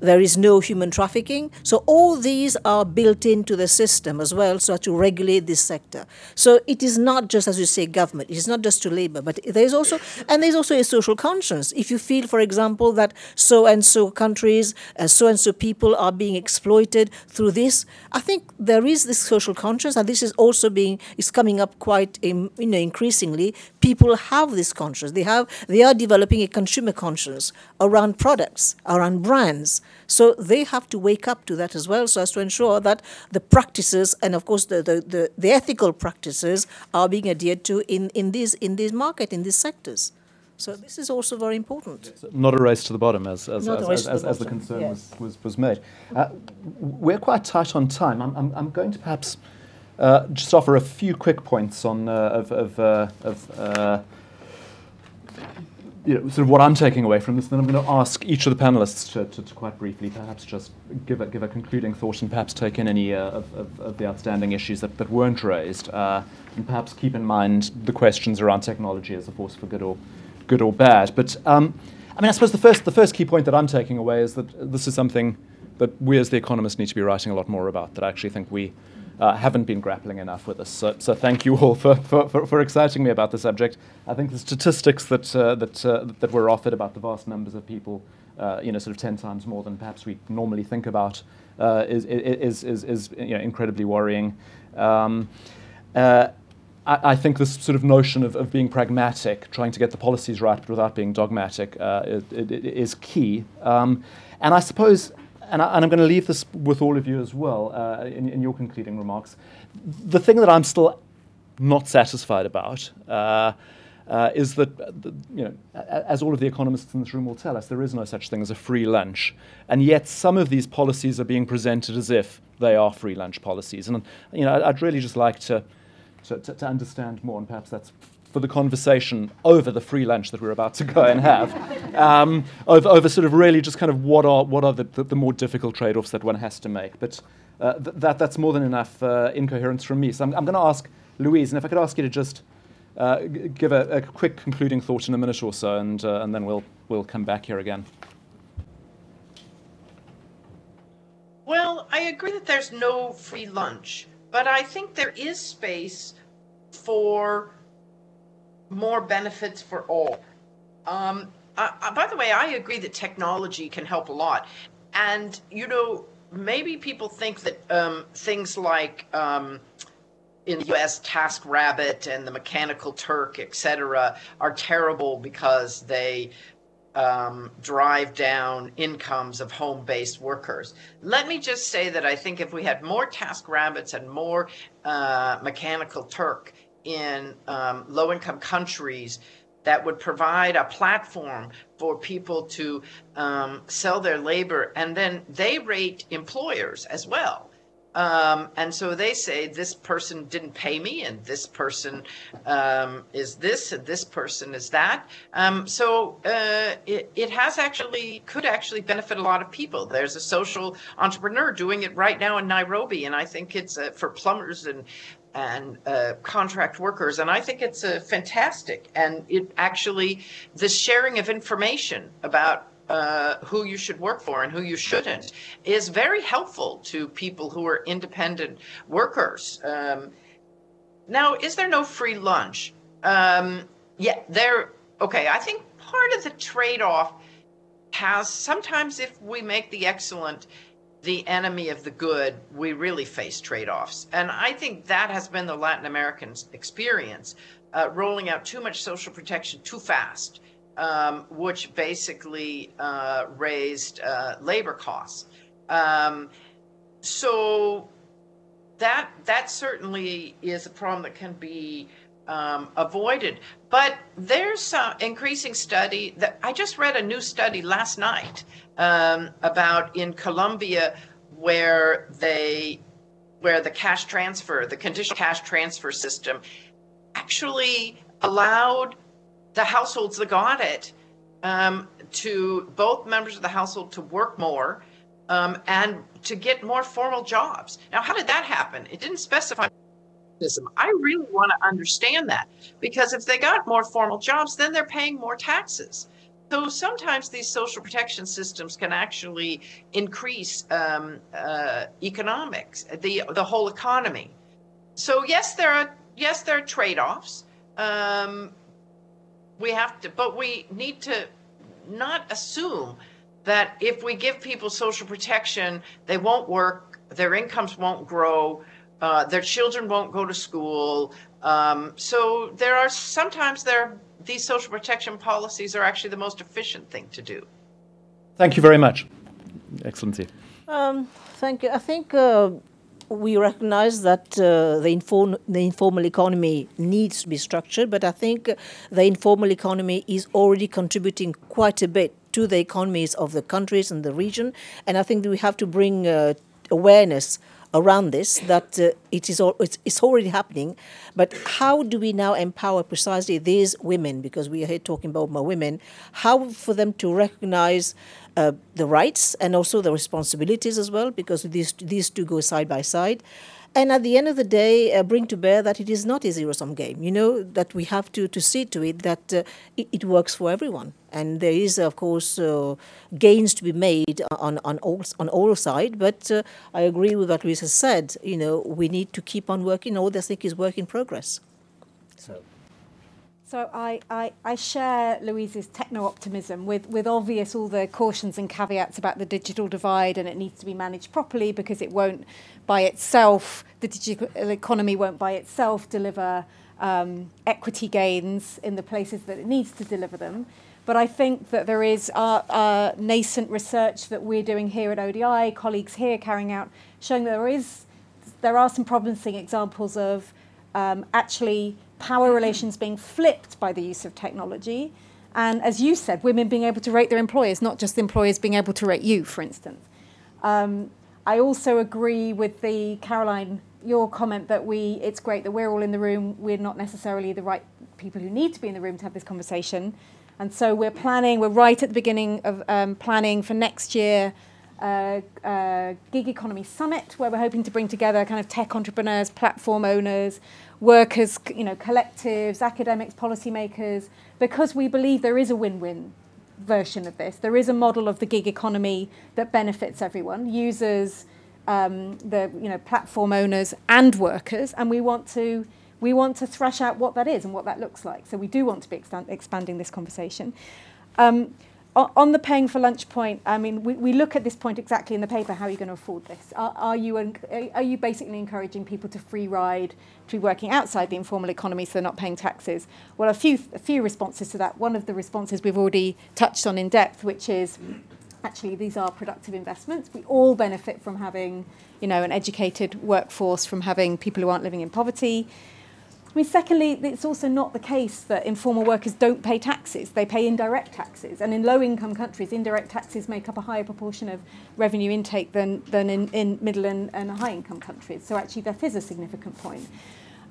there is no human trafficking. So all these are built into the system as well, so to regulate this sector. So it is not just, as you say, government. It is not just to labor, but there is also, and there is also a social conscience. If you feel, for example, that so and so countries, uh, so and so people are being exploited through this, I think there is this social conscience, and this is also being is coming up quite, you know, increasingly. People have this conscience. They have, they are developing a consumer conscience around products, around brands so they have to wake up to that as well, so as to ensure that the practices and of course the, the, the, the ethical practices are being adhered to in, in these in this market, in these sectors. So this is also very important. Not a race to the bottom, as as, as, as, as, the, as the, concern yes. was, was, was made. Uh, we're quite tight on time. I'm, I'm, I'm going to perhaps uh, just offer a few quick points on uh, of, of, uh, of uh, you know, sort of what I'm taking away from this, then I'm going to ask each of the panelists to, to, to quite briefly perhaps just give a, give a concluding thought and perhaps take in any uh, of, of, of, the outstanding issues that, that weren't raised, uh, and perhaps keep in mind the questions around technology as a force for good or, good or bad. But um, I mean, I suppose the first, the first key point that I'm taking away is that this is something that we as the economists need to be writing a lot more about, that I actually think we uh, haven't been grappling enough with this. So, so thank you all for, for, for, for, exciting me about the subject. I think the statistics that, uh, that, uh, that were offered about the vast numbers of people, uh, you know, sort of 10 times more than perhaps we normally think about, uh, is, is, is, is, you know, incredibly worrying. Um, uh, I, I, think this sort of notion of, of being pragmatic, trying to get the policies right but without being dogmatic, is key. Um, and I suppose and, I, am going to leave this with all of you as well uh, in, in, your concluding remarks. The thing that I'm still not satisfied about uh, uh, is that, you know, as all of the economists in this room will tell us, there is no such thing as a free lunch. And yet some of these policies are being presented as if they are free lunch policies. And you know, I'd really just like to, to, to understand more, and perhaps that's for the conversation over the free lunch that we're about to go and have, um, over, over, sort of really just kind of what are, what are the, the, the more difficult trade offs that one has to make. But uh, th- that, that's more than enough uh, incoherence from me. So I'm, I'm going to ask Louise, and if I could ask you to just uh, g- give a, a, quick concluding thought in a minute or so, and, uh, and then we'll, we'll come back here again. Well, I agree that there's no free lunch, but I think there is space for more benefits for all. Um, by the way, I agree that technology can help a lot. And, you know, maybe people think that um, things like um, in the US, TaskRabbit and the Mechanical Turk, et cetera, are terrible because they um, drive down incomes of home based workers. Let me just say that I think if we had more TaskRabbits and more uh, Mechanical Turk, in um, low income countries that would provide a platform for people to um, sell their labor and then they rate employers as well Um, and so they say this person didn't pay me, and this person um, is this, and this person is that. Um, so uh, it, it has actually could actually benefit a lot of people. There's a social entrepreneur doing it right now in Nairobi, and I think it's uh, for plumbers and and uh, contract workers. And I think it's a fantastic. And it actually, the sharing of information about uh, who you should work for and who you shouldn't is very helpful to people who are independent workers. Um, now, is there no free lunch? Um, yeah, there. Okay, I think part of the trade off has sometimes if we make the excellent the enemy of the good, we really face trade offs. And I think that has been the Latin American experience, uh, rolling out too much social protection too fast um, which basically uh, raised uh, labor costs. Um, so that that certainly is a problem that can be um, avoided. But there's some increasing study that I just read a new study last night um, about in Colombia where they where the cash transfer, the conditional cash transfer system, actually allowed the households that got it um, to both members of the household to work more um, and to get more formal jobs. Now, how did that happen? It didn't specify. I really want to understand that because if they got more formal jobs, then they're paying more taxes. So sometimes these social protection systems can actually increase um, uh, economics, the the whole economy. So yes, there are yes there are trade offs. Um, we have to, but we need to not assume that if we give people social protection, they won't work, their incomes won't grow, uh, their children won't go to school. Um, so there are sometimes there these social protection policies are actually the most efficient thing to do. Thank you very much, Excellency. Um, thank you. I think. Uh, we recognize that uh, the, inform- the informal economy needs to be structured, but I think the informal economy is already contributing quite a bit to the economies of the countries and the region. And I think that we have to bring uh, awareness around this that uh, it is all, it's, it's, already happening but how do we now empower precisely these women because we are here talking about more women how for them to recognize uh, the rights and also the responsibilities as well, because these these two go side by side. And at the end of the day, uh, bring to bear that it is not a zero sum game. You know that we have to to see to it that uh, it, it, works for everyone, and there is of course uh, gains to be made on on all on all sides. But uh, I agree with what Luis has said. You know, we need to keep on working. All this thing is work in progress. So. So I, I, I share Louise's techno-optimism with, with obvious all the cautions and caveats about the digital divide and it needs to be managed properly because it won't by itself, the digital economy won't by itself deliver um, equity gains in the places that it needs to deliver them. But I think that there is our, our nascent research that we're doing here at ODI, colleagues here carrying out, showing that there is there are some promising examples of um, actually power relations being flipped by the use of technology. And as you said, women being able to rate their employers, not just employers being able to rate you, for instance. Um, I also agree with the Caroline, your comment that we, it's great that we're all in the room. We're not necessarily the right people who need to be in the room to have this conversation. And so we're planning, we're right at the beginning of um, planning for next year uh, uh, gig economy summit where we're hoping to bring together kind of tech entrepreneurs, platform owners, workers, you know, collectives, academics, policymakers, because we believe there is a win-win version of this. There is a model of the gig economy that benefits everyone, users, um, the you know platform owners and workers, and we want to we want to thrash out what that is and what that looks like. So we do want to be expand, expanding this conversation. Um, on the paying for lunch point, I mean, we, we look at this point exactly in the paper. How are you going to afford this? Are, are you are you basically encouraging people to free ride to be working outside the informal economy, so they're not paying taxes? Well, a few a few responses to that. One of the responses we've already touched on in depth, which is actually these are productive investments. We all benefit from having, you know, an educated workforce, from having people who aren't living in poverty. I mean, secondly, it's also not the case that informal workers don't pay taxes. They pay indirect taxes. And in low income countries, indirect taxes make up a higher proportion of revenue intake than, than in, in middle and, and high income countries. So actually, that is a significant point.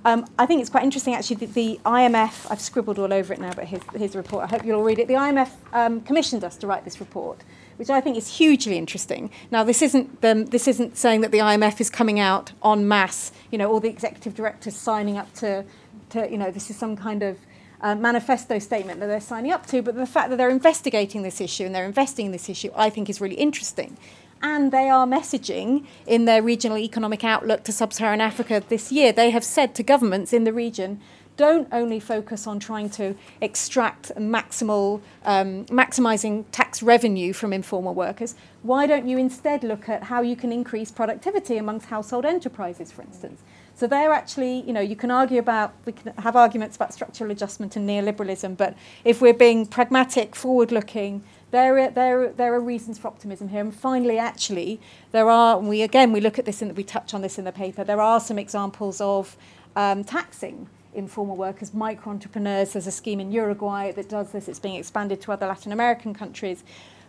Um, I think it's quite interesting, actually, that the IMF, I've scribbled all over it now, but here's, here's the report. I hope you'll all read it. The IMF um, commissioned us to write this report, which I think is hugely interesting. Now, this isn't, this isn't saying that the IMF is coming out en masse, you know, all the executive directors signing up to, to you know, this is some kind of uh, manifesto statement that they're signing up to, but the fact that they're investigating this issue and they're investing in this issue, I think is really interesting and they are messaging in their regional economic outlook to sub Saharan Africa this year. They have said to governments in the region, don't only focus on trying to extract maximal, um, maximizing tax revenue from informal workers. Why don't you instead look at how you can increase productivity amongst household enterprises, for instance? So they're actually, you know, you can argue about, we can have arguments about structural adjustment and neoliberalism, but if we're being pragmatic, forward looking, there are, there, there are reasons for optimism here. And finally, actually, there are, we again, we look at this and we touch on this in the paper, there are some examples of um, taxing informal workers, micro entrepreneurs. There's a scheme in Uruguay that does this, it's being expanded to other Latin American countries.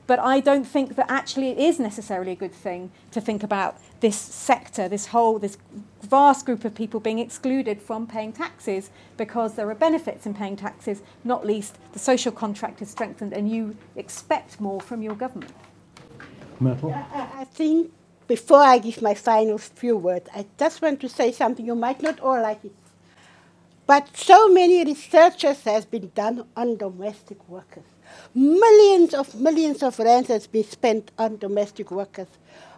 But I don't think that actually it is necessarily a good thing to think about this sector, this whole, this vast group of people being excluded from paying taxes because there are benefits in paying taxes, not least the social contract is strengthened and you expect more from your government. Myrtle? I, I think before I give my final few words, I just want to say something. You might not all like it. But so many researches has been done on domestic workers. Millions of millions of rands has been spent on domestic workers.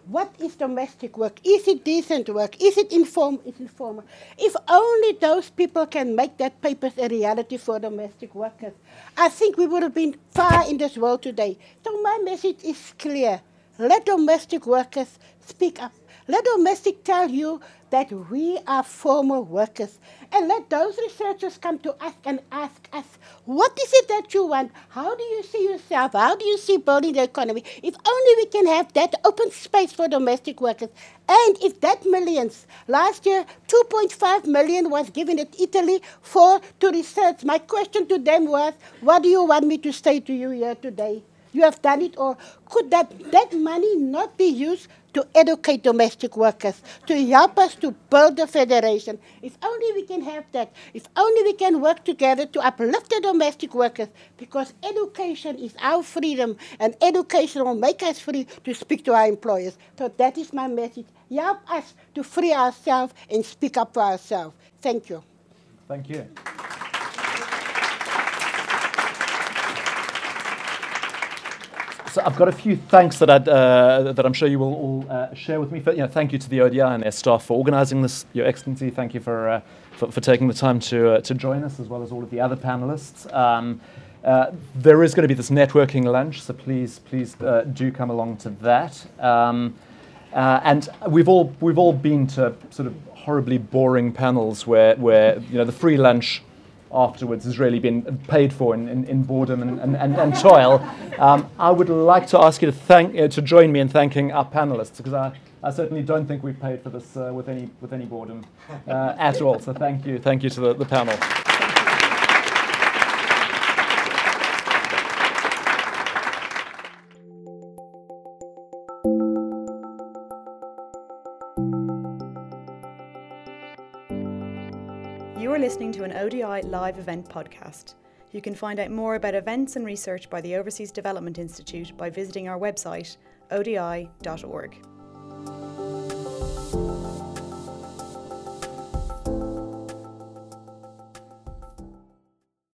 What is domestic work? Is it decent work? Is it informal? Is it informal? If only those people can make that paper a reality for domestic workers, I think we would have been far in this world today. So my message is clear. Let domestic workers speak up. Let domestic tell you that we are formal workers. And let those researchers come to us and ask us, what is it that you want? How do you see yourself? How do you see building the economy? If only we can have that open space for domestic workers. And if that millions, last year 2.5 million was given at Italy for to research. My question to them was, what do you want me to say to you here today? You have done it, or could that, that money not be used to educate domestic workers, to help us to build the federation? If only we can have that, if only we can work together to uplift the domestic workers, because education is our freedom, and education will make us free to speak to our employers. So that is my message. Help us to free ourselves and speak up for ourselves. Thank you. Thank you. So I've got a few thanks that, I'd, uh, that I'm sure you will all uh, share with me. For, you know, thank you to the ODI and their staff for organising this, Your Excellency. Thank you for, uh, for, for, taking the time to, uh, to join us, as well as all of the other panellists. Um, uh, there is going to be this networking lunch, so please, please uh, do come along to that. Um, and we've all, we've all been to sort of horribly boring panels where, where you know, the free lunch afterwards has really been paid for in, in, in boredom and, and, and, and toil. Um, I would like to ask you to, thank, uh, to join me in thanking our panelists because I, I certainly don't think we've paid for this uh, with, any, with any boredom uh, at all. So thank you. Thank you to the, the panel. Listening to an ODI live event podcast. You can find out more about events and research by the Overseas Development Institute by visiting our website, odi.org.